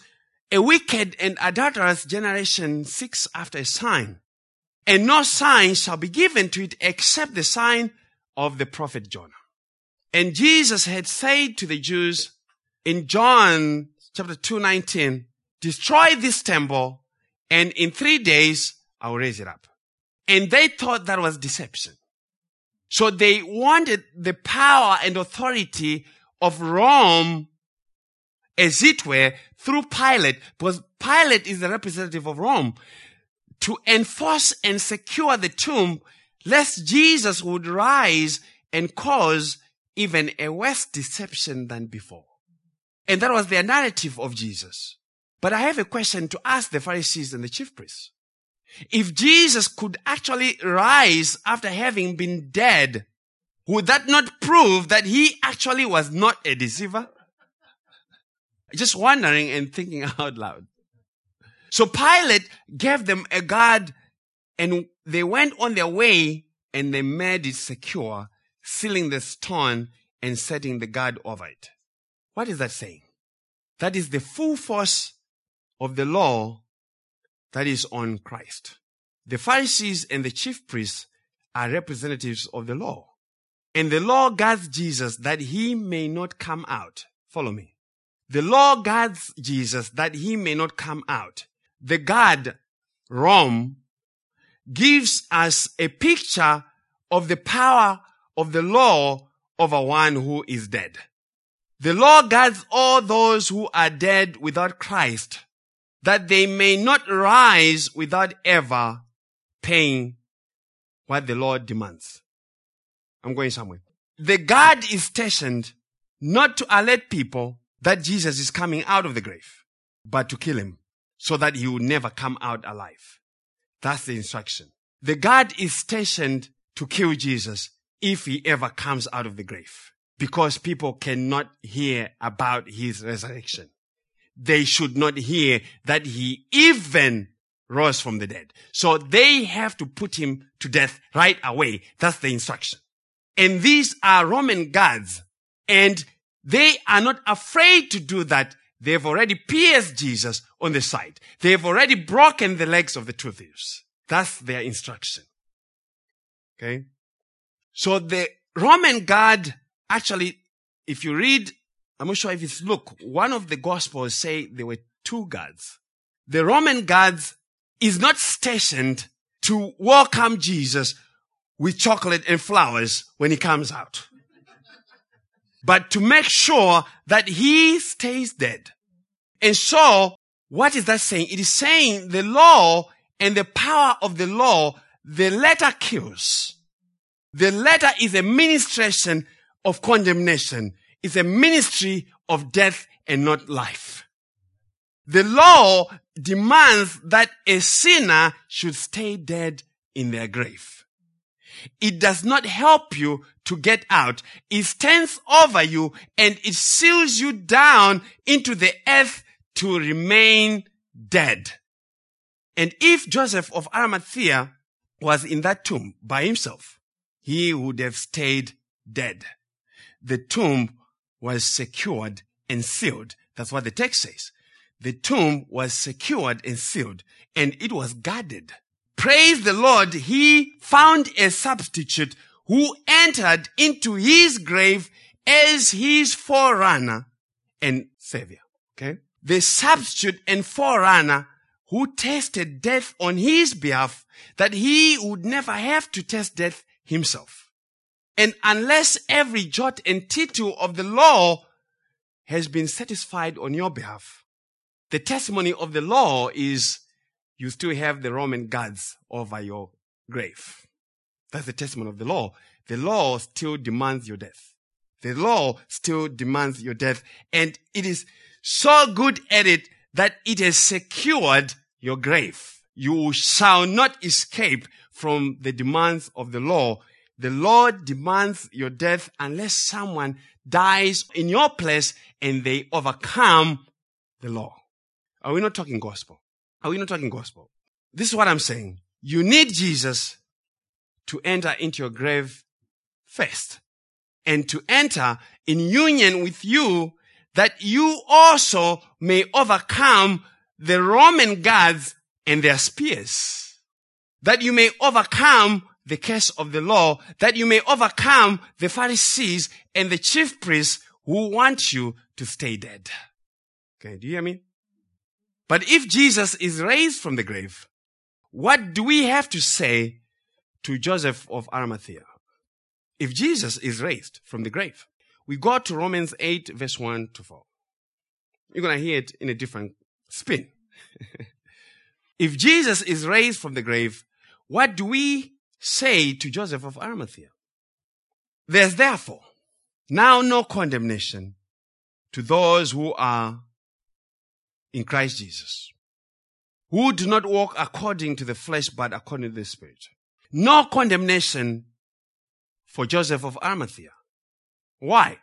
a wicked and adulterous generation seeks after a sign, and no sign shall be given to it except the sign of the prophet Jonah. And Jesus had said to the Jews in John chapter 2:19, destroy this temple and in 3 days I'll raise it up. And they thought that was deception. So they wanted the power and authority of Rome as it were through Pilate because Pilate is the representative of Rome to enforce and secure the tomb lest Jesus would rise and cause even a worse deception than before. And that was their narrative of Jesus. But I have a question to ask the Pharisees and the chief priests. If Jesus could actually rise after having been dead, would that not prove that he actually was not a deceiver? Just wondering and thinking out loud. So Pilate gave them a guard and they went on their way and they made it secure, sealing the stone and setting the guard over it. What is that saying? That is the full force of the law that is on Christ. The Pharisees and the chief priests are representatives of the law. And the law guards Jesus that he may not come out. Follow me. The law guards Jesus that he may not come out. The guard, Rome, gives us a picture of the power of the law over one who is dead. The law guards all those who are dead without Christ, that they may not rise without ever paying what the Lord demands. I'm going somewhere. The guard is stationed not to alert people that Jesus is coming out of the grave, but to kill him so that he will never come out alive. That's the instruction. The guard is stationed to kill Jesus if he ever comes out of the grave because people cannot hear about his resurrection. They should not hear that he even rose from the dead. So they have to put him to death right away. That's the instruction. And these are Roman guards and they are not afraid to do that. They've already pierced Jesus on the side. They've already broken the legs of the two thieves. That's their instruction. Okay. So the Roman guard actually, if you read, I'm not sure if it's Luke, one of the gospels say there were two guards. The Roman guards is not stationed to welcome Jesus with chocolate and flowers when he comes out but to make sure that he stays dead. And so, what is that saying? It is saying the law and the power of the law, the letter kills. The letter is a ministration of condemnation. It's a ministry of death and not life. The law demands that a sinner should stay dead in their grave. It does not help you to get out. It stands over you and it seals you down into the earth to remain dead. And if Joseph of Arimathea was in that tomb by himself, he would have stayed dead. The tomb was secured and sealed. That's what the text says. The tomb was secured and sealed and it was guarded. Praise the Lord. He found a substitute who entered into his grave as his forerunner and savior. Okay. The substitute and forerunner who tasted death on his behalf that he would never have to taste death himself. And unless every jot and tittle of the law has been satisfied on your behalf, the testimony of the law is you still have the Roman guards over your grave. That's the testimony of the law. The law still demands your death. The law still demands your death. And it is so good at it that it has secured your grave. you shall not escape from the demands of the law. The Lord demands your death unless someone dies in your place and they overcome the law. Are we not talking gospel? Are we not talking gospel? This is what I'm saying. You need Jesus to enter into your grave first and to enter in union with you that you also may overcome the Roman guards and their spears. That you may overcome the curse of the law, that you may overcome the Pharisees and the chief priests who want you to stay dead. Okay, do you hear me? But if Jesus is raised from the grave, what do we have to say to Joseph of Arimathea? If Jesus is raised from the grave, we go to Romans 8 verse 1 to 4. You're going to hear it in a different spin. if Jesus is raised from the grave, what do we say to Joseph of Arimathea? There's therefore now no condemnation to those who are in Christ Jesus, who do not walk according to the flesh, but according to the Spirit. No condemnation for Joseph of Arimathea. Why?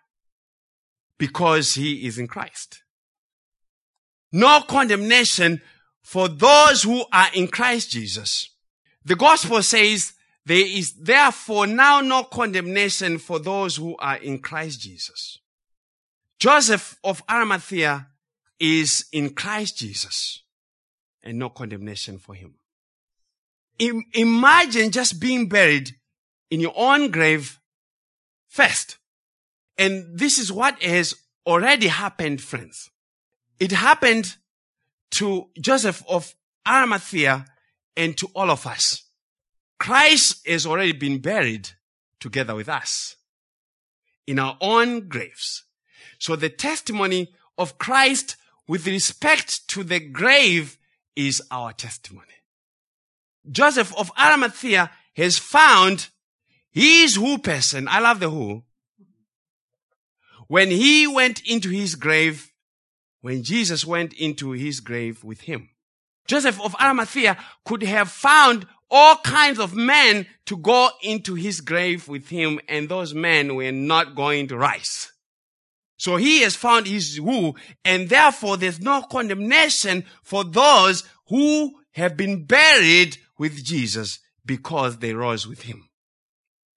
Because he is in Christ. No condemnation for those who are in Christ Jesus. The gospel says there is therefore now no condemnation for those who are in Christ Jesus. Joseph of Arimathea is in Christ Jesus and no condemnation for him. I- imagine just being buried in your own grave first. And this is what has already happened, friends. It happened to Joseph of Arimathea and to all of us. Christ has already been buried together with us in our own graves. So the testimony of Christ with respect to the grave is our testimony. Joseph of Arimathea has found his who person. I love the who. When he went into his grave, when Jesus went into his grave with him. Joseph of Arimathea could have found all kinds of men to go into his grave with him, and those men were not going to rise. So he has found his who, and therefore there's no condemnation for those who have been buried with Jesus because they rose with him.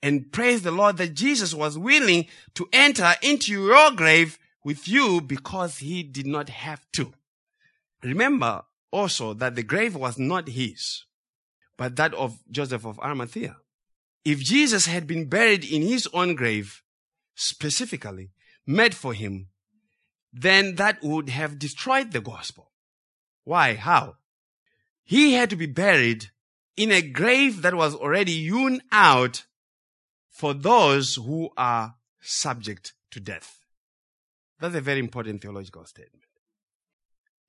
And praise the Lord that Jesus was willing to enter into your grave with you because he did not have to. Remember also that the grave was not his, but that of Joseph of Arimathea. If Jesus had been buried in his own grave, specifically made for him, then that would have destroyed the gospel. Why? How? He had to be buried in a grave that was already hewn out for those who are subject to death. That's a very important theological statement.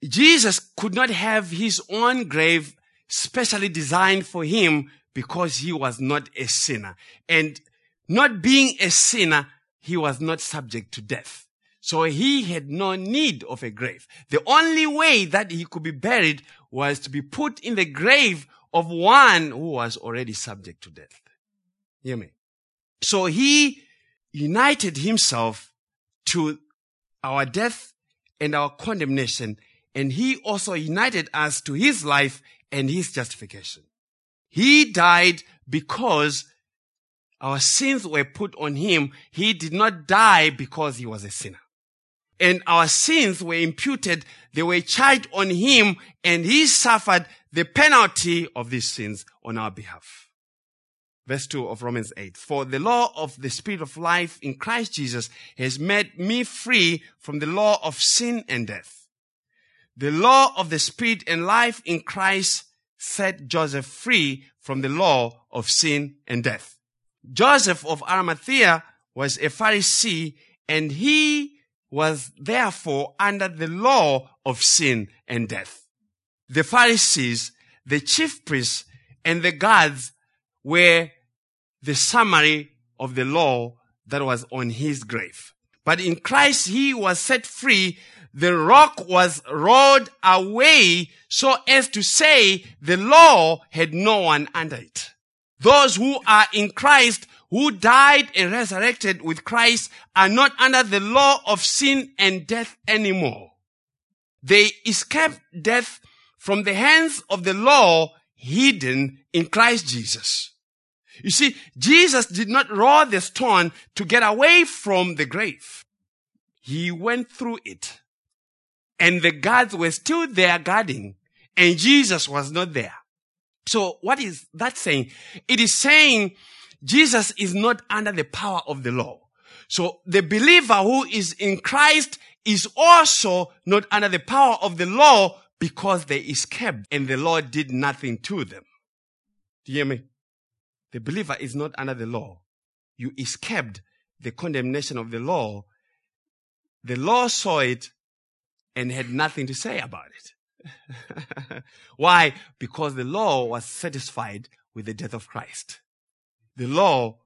Jesus could not have his own grave specially designed for him because he was not a sinner. And not being a sinner, he was not subject to death. So he had no need of a grave. The only way that he could be buried was to be put in the grave of one who was already subject to death. Hear me? So he united himself to our death and our condemnation, and he also united us to his life and his justification. He died because our sins were put on him. He did not die because he was a sinner. And our sins were imputed, they were charged on him, and he suffered the penalty of these sins on our behalf. Verse 2 of Romans 8. For the law of the Spirit of life in Christ Jesus has made me free from the law of sin and death. The law of the Spirit and life in Christ set Joseph free from the law of sin and death. Joseph of Arimathea was a Pharisee and he was therefore under the law of sin and death. The Pharisees, the chief priests, and the guards were the summary of the law that was on his grave. But in Christ, he was set free. The rock was rolled away so as to say the law had no one under it. Those who are in Christ, who died and resurrected with Christ, are not under the law of sin and death anymore. They escaped death from the hands of the law hidden in Christ Jesus. You see, Jesus did not roll the stone to get away from the grave. He went through it. And the guards were still there guarding. And Jesus was not there. So what is that saying? It is saying Jesus is not under the power of the law. So the believer who is in Christ is also not under the power of the law because they escaped and the law did nothing to them. Do you hear me? The believer is not under the law. You escaped the condemnation of the law. The law saw it and had nothing to say about it. Why? Because the law was satisfied with the death of Christ. The law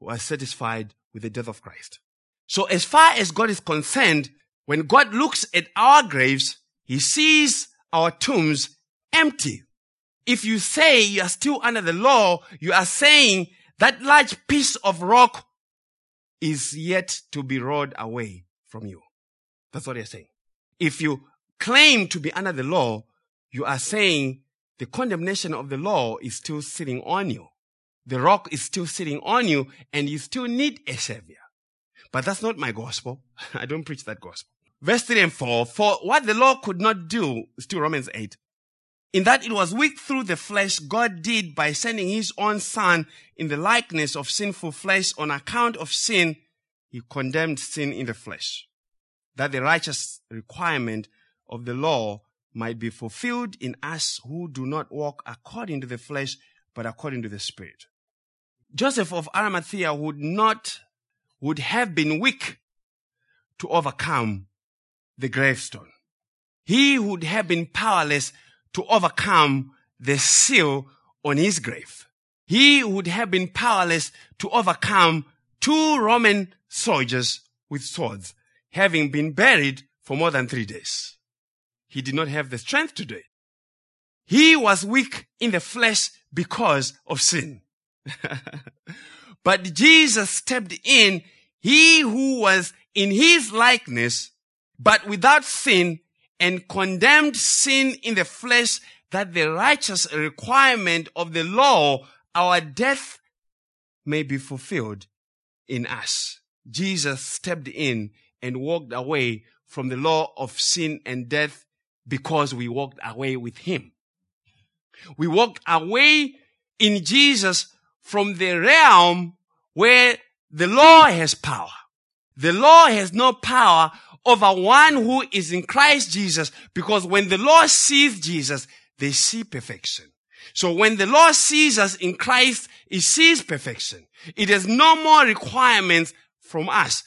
was satisfied with the death of Christ. So as far as God is concerned, when God looks at our graves, he sees our tombs empty. If you say you are still under the law, you are saying that large piece of rock is yet to be rolled away from you. That's what you're saying. If you claim to be under the law, you are saying the condemnation of the law is still sitting on you. The rock is still sitting on you and you still need a savior. But that's not my gospel. I don't preach that gospel. Verse 3 and 4, for what the law could not do, still Romans 8, in that it was weak through the flesh, God did by sending his own son in the likeness of sinful flesh on account of sin, he condemned sin in the flesh, that the righteous requirement of the law might be fulfilled in us who do not walk according to the flesh, but according to the spirit. Joseph of Arimathea would not, would have been weak to overcome the gravestone. He would have been powerless to overcome the seal on his grave. He would have been powerless to overcome two Roman soldiers with swords, having been buried for more than three days. He did not have the strength to do it. He was weak in the flesh because of sin. but Jesus stepped in, he who was in his likeness, but without sin, and condemned sin in the flesh that the righteous requirement of the law, our death, may be fulfilled in us. Jesus stepped in and walked away from the law of sin and death because we walked away with him. We walked away in Jesus from the realm where the law has power. The law has no power over one who is in Christ Jesus because when the Lord sees Jesus, they see perfection. So when the Lord sees us in Christ, he sees perfection. It has no more requirements from us.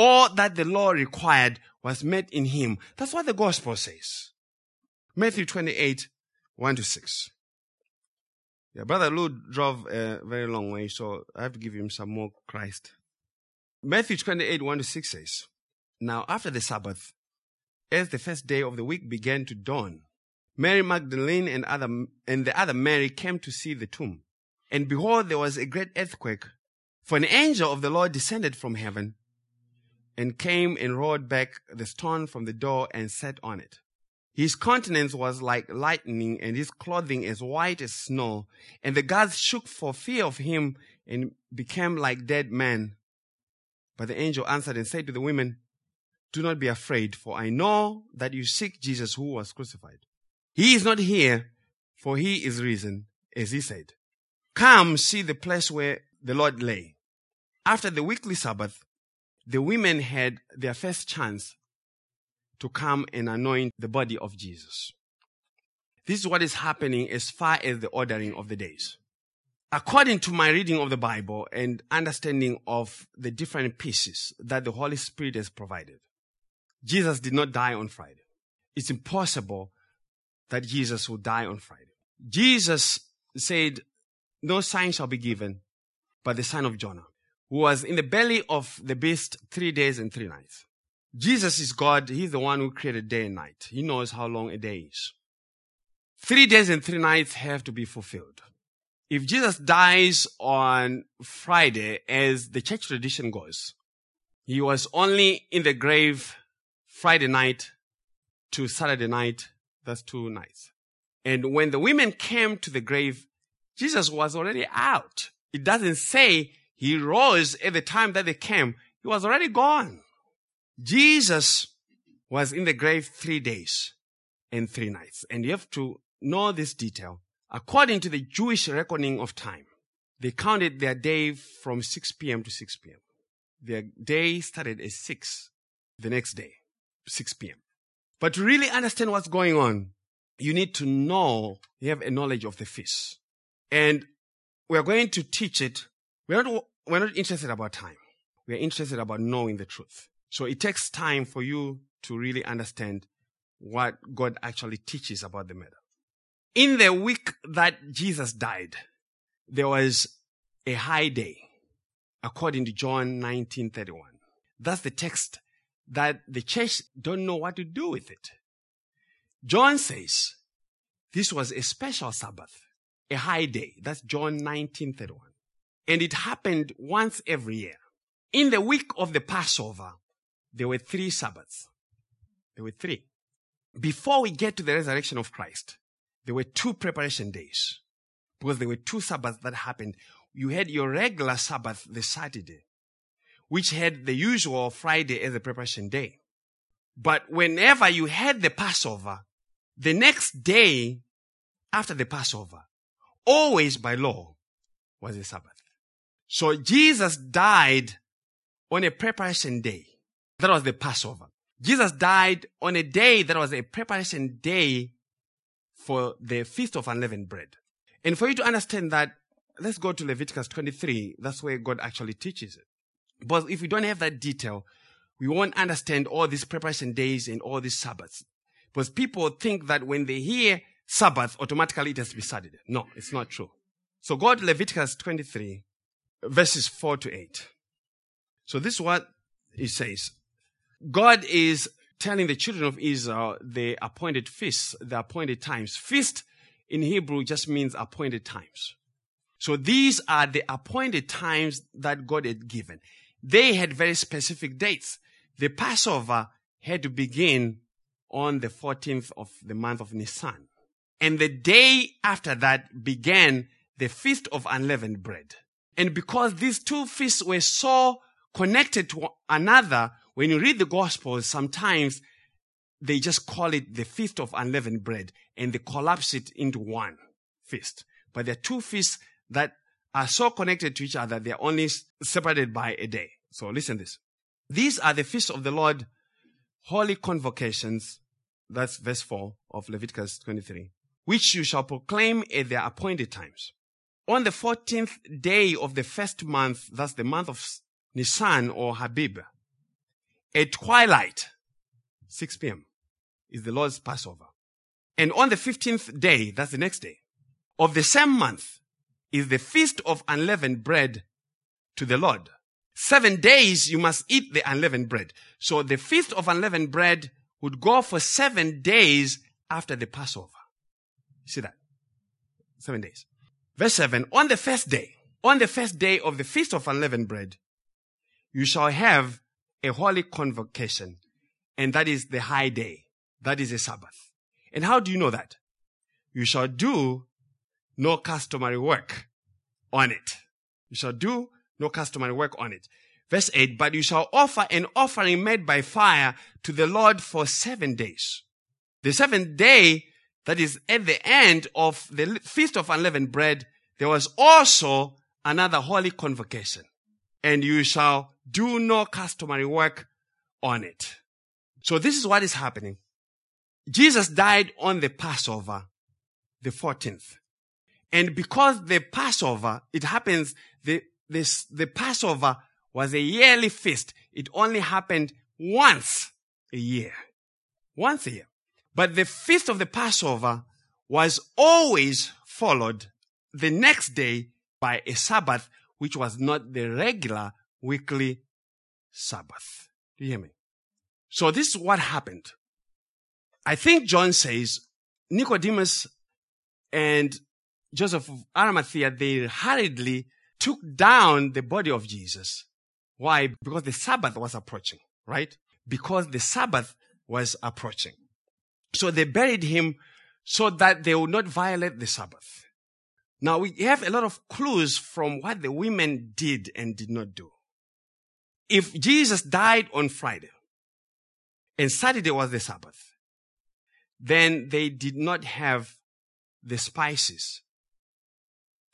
All that the law required was met in him. That's what the gospel says. Matthew 28, 1 to 6. Yeah, Brother Lou drove a very long way, so I have to give him some more Christ. Matthew 28, 1 to 6 says, now, after the Sabbath, as the first day of the week began to dawn, Mary Magdalene and, other, and the other Mary came to see the tomb. And behold, there was a great earthquake, for an angel of the Lord descended from heaven and came and rolled back the stone from the door and sat on it. His countenance was like lightning and his clothing as white as snow. And the guards shook for fear of him and became like dead men. But the angel answered and said to the women, do not be afraid, for I know that you seek Jesus who was crucified. He is not here, for he is risen, as he said. Come see the place where the Lord lay. After the weekly Sabbath, the women had their first chance to come and anoint the body of Jesus. This is what is happening as far as the ordering of the days. According to my reading of the Bible and understanding of the different pieces that the Holy Spirit has provided, Jesus did not die on Friday. It's impossible that Jesus would die on Friday. Jesus said, no sign shall be given but the son of Jonah, who was in the belly of the beast three days and three nights. Jesus is God. He's the one who created day and night. He knows how long a day is. Three days and three nights have to be fulfilled. If Jesus dies on Friday, as the church tradition goes, he was only in the grave Friday night to Saturday night. That's two nights. And when the women came to the grave, Jesus was already out. It doesn't say he rose at the time that they came. He was already gone. Jesus was in the grave three days and three nights. And you have to know this detail. According to the Jewish reckoning of time, they counted their day from 6 p.m. to 6 p.m. Their day started at 6 the next day, 6 p.m. But to really understand what's going on, you need to know, you have a knowledge of the feast. And we are going to teach it. We're not, we're not interested about time. We are interested about knowing the truth. So it takes time for you to really understand what God actually teaches about the matter. In the week that Jesus died, there was a high day, according to John 19:31. That's the text that the church don't know what to do with it. John says this was a special Sabbath, a high day. That's John 19:31. And it happened once every year. In the week of the Passover, there were three Sabbaths. There were three. Before we get to the resurrection of Christ, there were two preparation days because there were two Sabbaths that happened. You had your regular Sabbath, the Saturday, which had the usual Friday as a preparation day. But whenever you had the Passover, the next day after the Passover, always by law, was a Sabbath. So Jesus died on a preparation day. That was the Passover. Jesus died on a day that was a preparation day for the Feast of Unleavened Bread. And for you to understand that, let's go to Leviticus 23. That's where God actually teaches it. But if we don't have that detail, we won't understand all these preparation days and all these Sabbaths. Because people think that when they hear Sabbath, automatically it has to be Saturday. No, it's not true. So go to Leviticus 23, verses 4 to 8. So this is what it says. God is telling the children of Israel the appointed feasts, the appointed times. Feast in Hebrew just means appointed times. So these are the appointed times that God had given. They had very specific dates. The Passover had to begin on the 14th of the month of Nisan. And the day after that began the Feast of Unleavened Bread. And because these two feasts were so connected to another, when you read the Gospels, sometimes they just call it the Feast of Unleavened Bread and they collapse it into one feast. But there are two feasts that are so connected to each other, they're only separated by a day. So listen this. These are the feasts of the Lord, holy convocations. That's verse 4 of Leviticus 23, which you shall proclaim at their appointed times. On the 14th day of the first month, that's the month of Nisan or Habib, at twilight, 6 p.m., is the Lord's Passover. And on the 15th day, that's the next day, of the same month, is the feast of unleavened bread to the Lord. Seven days you must eat the unleavened bread. So the feast of unleavened bread would go for seven days after the Passover. See that? Seven days. Verse 7 On the first day, on the first day of the feast of unleavened bread, you shall have a holy convocation, and that is the high day. That is a Sabbath. And how do you know that? You shall do no customary work on it. You shall do no customary work on it. Verse 8, but you shall offer an offering made by fire to the Lord for seven days. The seventh day, that is at the end of the feast of unleavened bread, there was also another holy convocation. And you shall do no customary work on it. So this is what is happening. Jesus died on the Passover, the 14th. And because the Passover, it happens, the, this, the Passover was a yearly feast. It only happened once a year. Once a year. But the feast of the Passover was always followed the next day by a Sabbath, which was not the regular weekly Sabbath. Do you hear me? So this is what happened. I think John says Nicodemus and Joseph of Arimathea, they hurriedly took down the body of Jesus. Why? Because the Sabbath was approaching, right? Because the Sabbath was approaching. So they buried him so that they would not violate the Sabbath. Now we have a lot of clues from what the women did and did not do. If Jesus died on Friday and Saturday was the Sabbath, then they did not have the spices.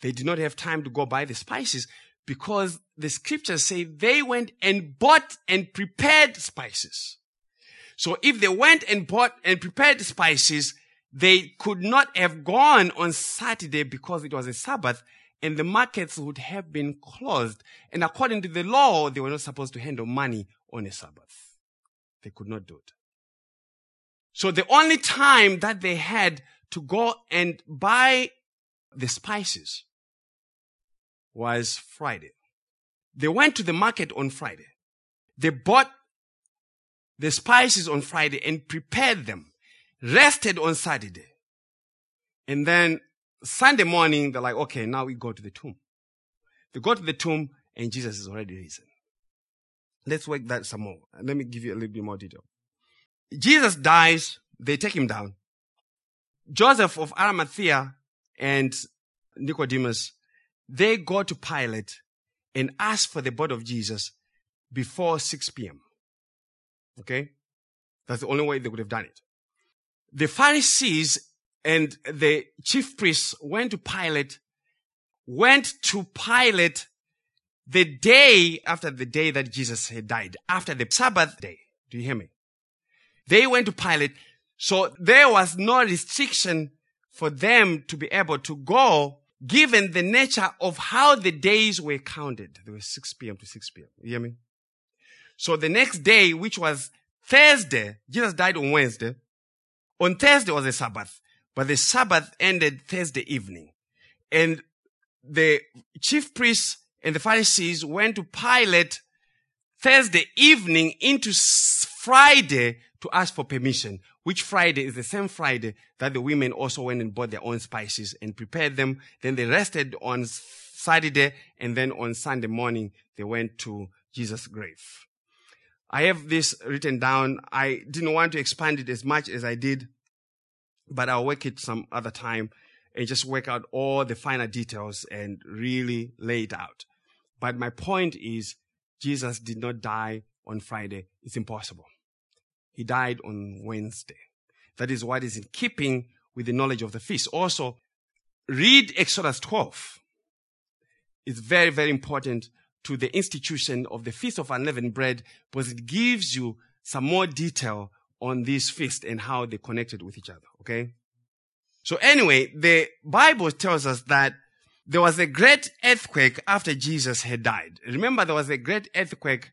They did not have time to go buy the spices because the scriptures say they went and bought and prepared spices. So if they went and bought and prepared spices, they could not have gone on Saturday because it was a Sabbath and the markets would have been closed. And according to the law, they were not supposed to handle money on a Sabbath. They could not do it. So the only time that they had to go and buy the spices was Friday. They went to the market on Friday. They bought the spices on Friday and prepared them, rested on Saturday. And then Sunday morning, they're like, okay, now we go to the tomb. They go to the tomb and Jesus is already risen. Let's work that some more. Let me give you a little bit more detail. Jesus dies. They take him down. Joseph of Arimathea and Nicodemus, they go to Pilate and ask for the body of Jesus before 6 p.m. Okay? That's the only way they could have done it. The Pharisees and the chief priests went to Pilate, went to Pilate the day after the day that Jesus had died, after the Sabbath day. Do you hear me? They went to Pilate. So there was no restriction for them to be able to go given the nature of how the days were counted. They were 6 p.m. to 6 p.m. You hear me? So the next day, which was Thursday, Jesus died on Wednesday. On Thursday was the Sabbath, but the Sabbath ended Thursday evening. And the chief priests and the Pharisees went to Pilate Thursday evening into Friday to ask for permission, which Friday is the same Friday that the women also went and bought their own spices and prepared them. Then they rested on Saturday and then on Sunday morning they went to Jesus' grave. I have this written down. I didn't want to expand it as much as I did, but I'll work it some other time and just work out all the finer details and really lay it out. But my point is, Jesus did not die on Friday. It's impossible. He died on Wednesday. That is what is in keeping with the knowledge of the feast. Also, read Exodus 12. It's very, very important to the institution of the Feast of Unleavened Bread because it gives you some more detail on this feast and how they connected with each other. Okay. So anyway, the Bible tells us that there was a great earthquake after Jesus had died. Remember, there was a great earthquake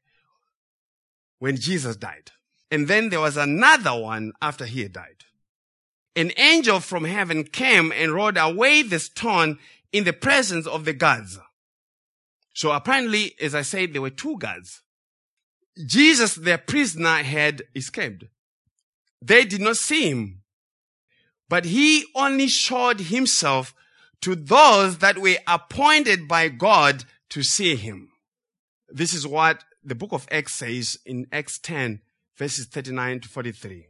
when Jesus died. And then there was another one after he had died. An angel from heaven came and rolled away the stone in the presence of the gods. So apparently, as I said, there were two guards. Jesus, their prisoner, had escaped. They did not see him, but he only showed himself to those that were appointed by God to see him. This is what the book of Acts says in Acts 10, verses 39 to 43.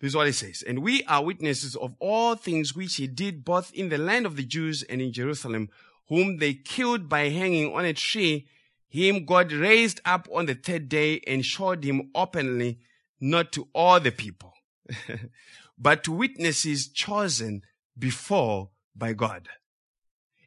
This is what it says. And we are witnesses of all things which he did both in the land of the Jews and in Jerusalem, whom they killed by hanging on a tree. Him God raised up on the third day and showed him openly, not to all the people, but to witnesses chosen before by God.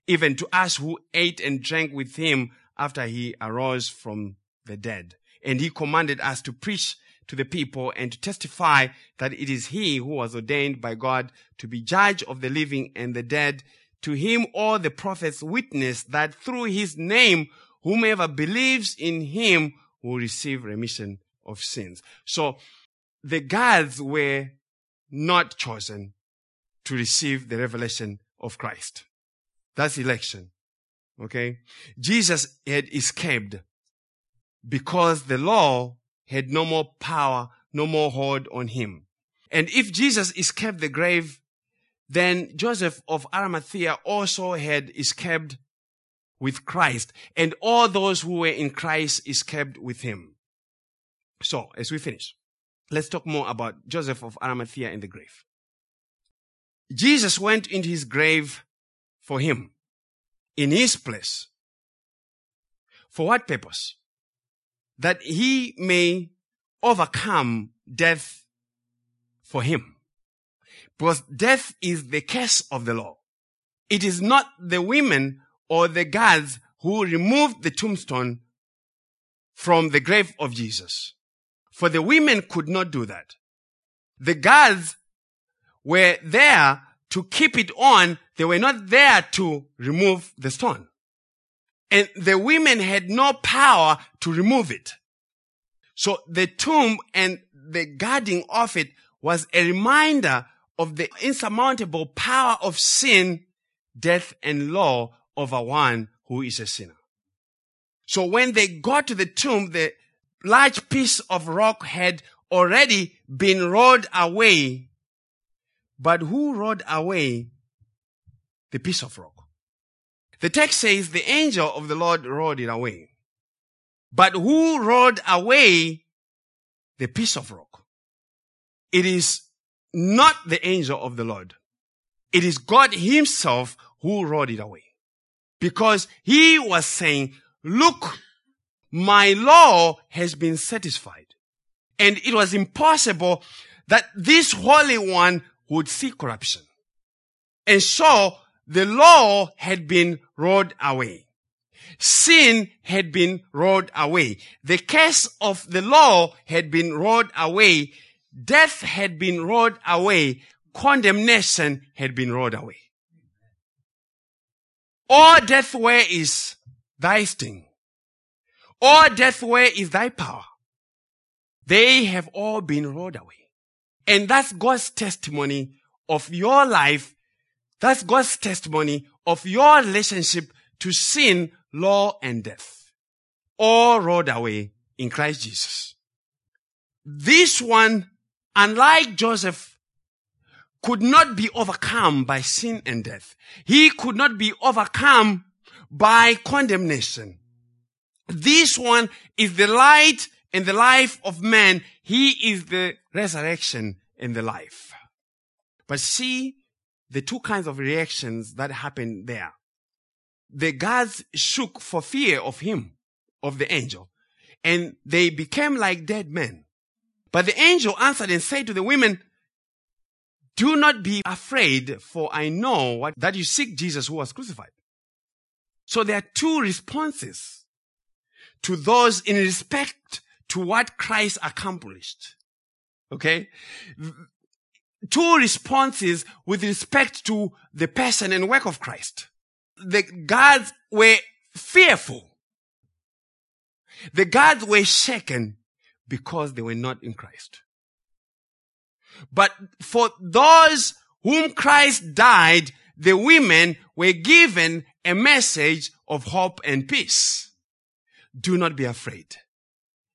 Even to us who ate and drank with him after he arose from the dead. And he commanded us to preach to the people and to testify that it is he who was ordained by God to be judge of the living and the dead. To him all the prophets witness that through his name, whomever believes in him will receive remission of sins. So the gods were not chosen to receive the revelation of Christ. That's election. Okay. Jesus had escaped because the law had no more power, no more hold on him. And if Jesus escaped the grave, then Joseph of Arimathea also had escaped with Christ, and all those who were in Christ escaped with him. So, as we finish, let's talk more about Joseph of Arimathea in the grave. Jesus went into his grave for him, in his place. For what purpose? That he may overcome death for him. Because death is the curse of the law. It is not the women or the guards who removed the tombstone from the grave of Jesus. For the women could not do that. The guards were there to keep it on. They were not there to remove the stone. And the women had no power to remove it. So the tomb and the guarding of it was a reminder of the insurmountable power of sin, death, and law over one who is a sinner. So when they got to the tomb, the large piece of rock had already been rolled away. But who rolled away the piece of rock? The text says the angel of the Lord rolled it away. But who rolled away the piece of rock? It is not the angel of the Lord. It is God himself who rolled it away. Because he was saying, look, my law has been satisfied. And it was impossible that this Holy One would see corruption. And so the law had been rolled away. Sin had been rolled away. The curse of the law had been rolled away. Death had been rolled away. Condemnation had been rolled away. All death, where is thy sting? All death, where is thy power? They have all been rolled away. And that's God's testimony of your life. That's God's testimony of your relationship to sin, law, and death. All rolled away in Christ Jesus. This one, unlike Joseph, could not be overcome by sin and death. He could not be overcome by condemnation. This one is the light and the life of man. He is the resurrection and the life. But see the two kinds of reactions that happened there. The guards shook for fear of him, of the angel, and they became like dead men. But the angel answered and said to the women, do not be afraid, for I know what, that you seek Jesus who was crucified. So there are two responses to those in respect to what Christ accomplished. Okay? Two responses with respect to the person and work of Christ. The guards were fearful. The guards were shaken because they were not in Christ. But for those whom Christ died, the women were given a message of hope and peace. Do not be afraid.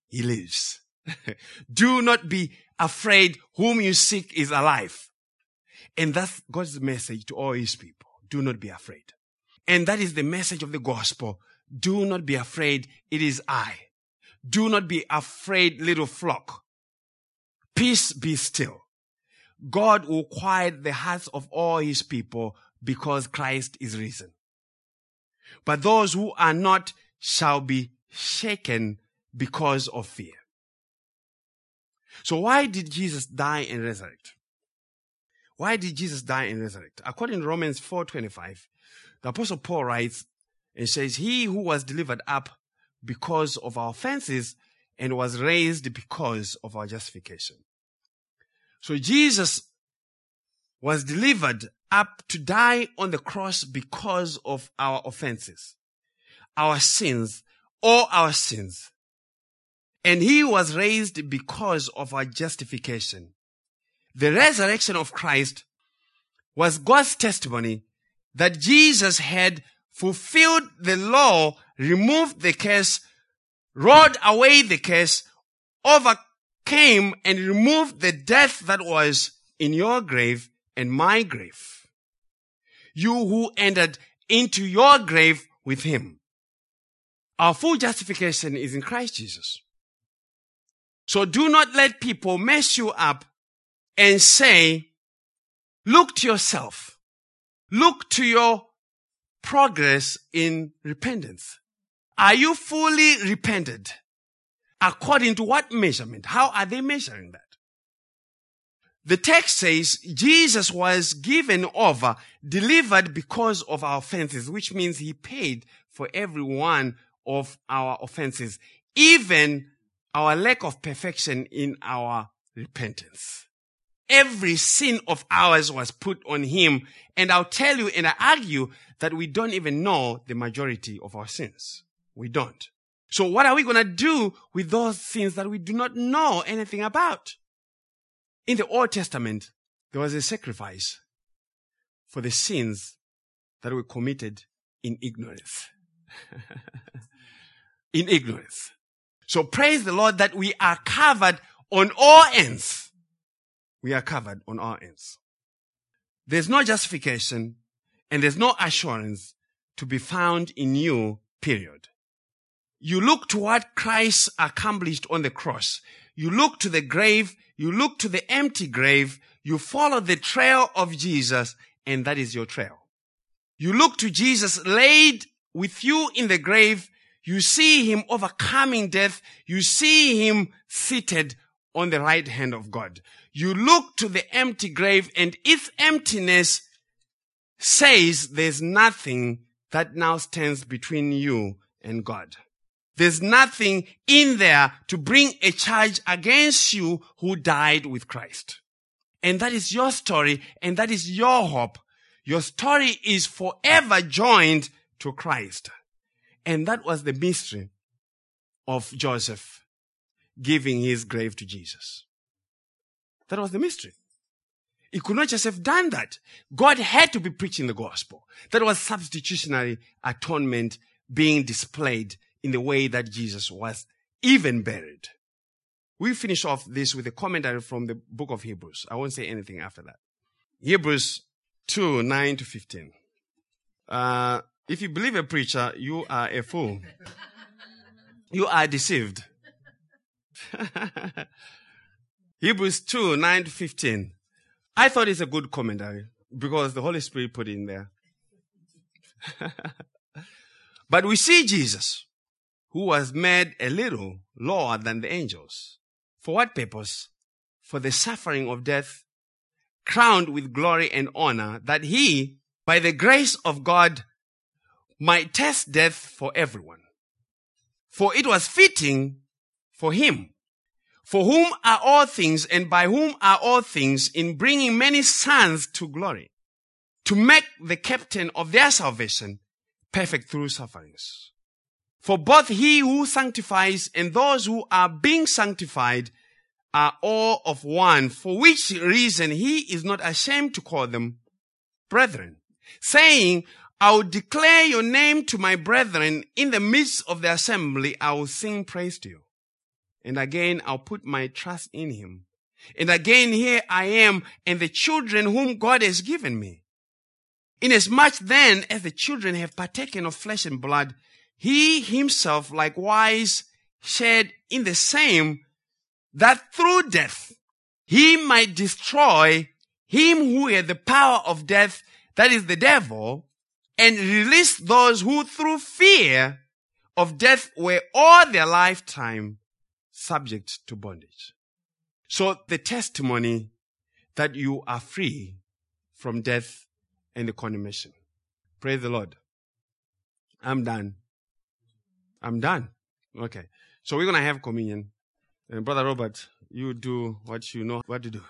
He lives. Do not be afraid whom you seek is alive. And that's God's message to all his people. Do not be afraid. And that is the message of the gospel. Do not be afraid. It is I. Do not be afraid, little flock. Peace be still. God will quiet the hearts of all his people because Christ is risen. But those who are not shall be shaken because of fear. So why did Jesus die and resurrect? Why did Jesus die and resurrect? According to Romans 4:25, the apostle Paul writes and says, "He who was delivered up because of our offenses and was raised because of our justification." So Jesus was delivered up to die on the cross because of our offenses, our sins, all our sins. And he was raised because of our justification. The resurrection of Christ was God's testimony that Jesus had fulfilled the law, removed the curse, rolled away the curse, overcame and removed the death that was in your grave and my grave. You who entered into your grave with him. Our full justification is in Christ Jesus. So do not let people mess you up and say, look to yourself. Look to your progress in repentance. Are you fully repented? According to what measurement? How are they measuring that? The text says Jesus was given over, delivered because of our offenses, which means he paid for every one of our offenses, even our lack of perfection in our repentance. Every sin of ours was put on him. And I'll tell you and I argue that we don't even know the majority of our sins. We don't. So what are we going to do with those sins that we do not know anything about? In the Old Testament, there was a sacrifice for the sins that were committed in ignorance. in ignorance. So praise the Lord that we are covered on all ends. We are covered on our ends. There's no justification and there's no assurance to be found in you, period. You look to what Christ accomplished on the cross. You look to the grave you look to the empty grave, you follow the trail of Jesus, and that is your trail. You look to Jesus laid with you in the grave, you see him overcoming death, you see him seated on the right hand of God. You look to the empty grave and its emptiness says there's nothing that now stands between you and God. There's nothing in there to bring a charge against you who died with Christ. And that is your story and that is your hope. Your story is forever joined to Christ. And that was the mystery of Joseph giving his grave to Jesus. That was the mystery. He could not just have done that. God had to be preaching the gospel. That was substitutionary atonement being displayed in the way that Jesus was even buried. We finish off this with a commentary from the book of Hebrews. I won't say anything after that. Hebrews 2, 9 to 15. Uh, if you believe a preacher, you are a fool. you are deceived. Hebrews 2, 9 to 15. I thought it's a good commentary because the Holy Spirit put it in there. but we see Jesus who was made a little lower than the angels. For what purpose? For the suffering of death, crowned with glory and honor, that he, by the grace of God, might test death for everyone. For it was fitting for him, for whom are all things and by whom are all things in bringing many sons to glory, to make the captain of their salvation perfect through sufferings. For both he who sanctifies and those who are being sanctified are all of one, for which reason he is not ashamed to call them brethren, saying, I will declare your name to my brethren in the midst of the assembly. I will sing praise to you. And again, I'll put my trust in him. And again, here I am and the children whom God has given me. Inasmuch then as the children have partaken of flesh and blood, he himself likewise shared in the same that through death he might destroy him who had the power of death, that is the devil, and release those who through fear of death were all their lifetime subject to bondage. So the testimony that you are free from death and the condemnation. Praise the Lord. I'm done. I'm done. Okay. So we're going to have communion. And Brother Robert, you do what you know what to do.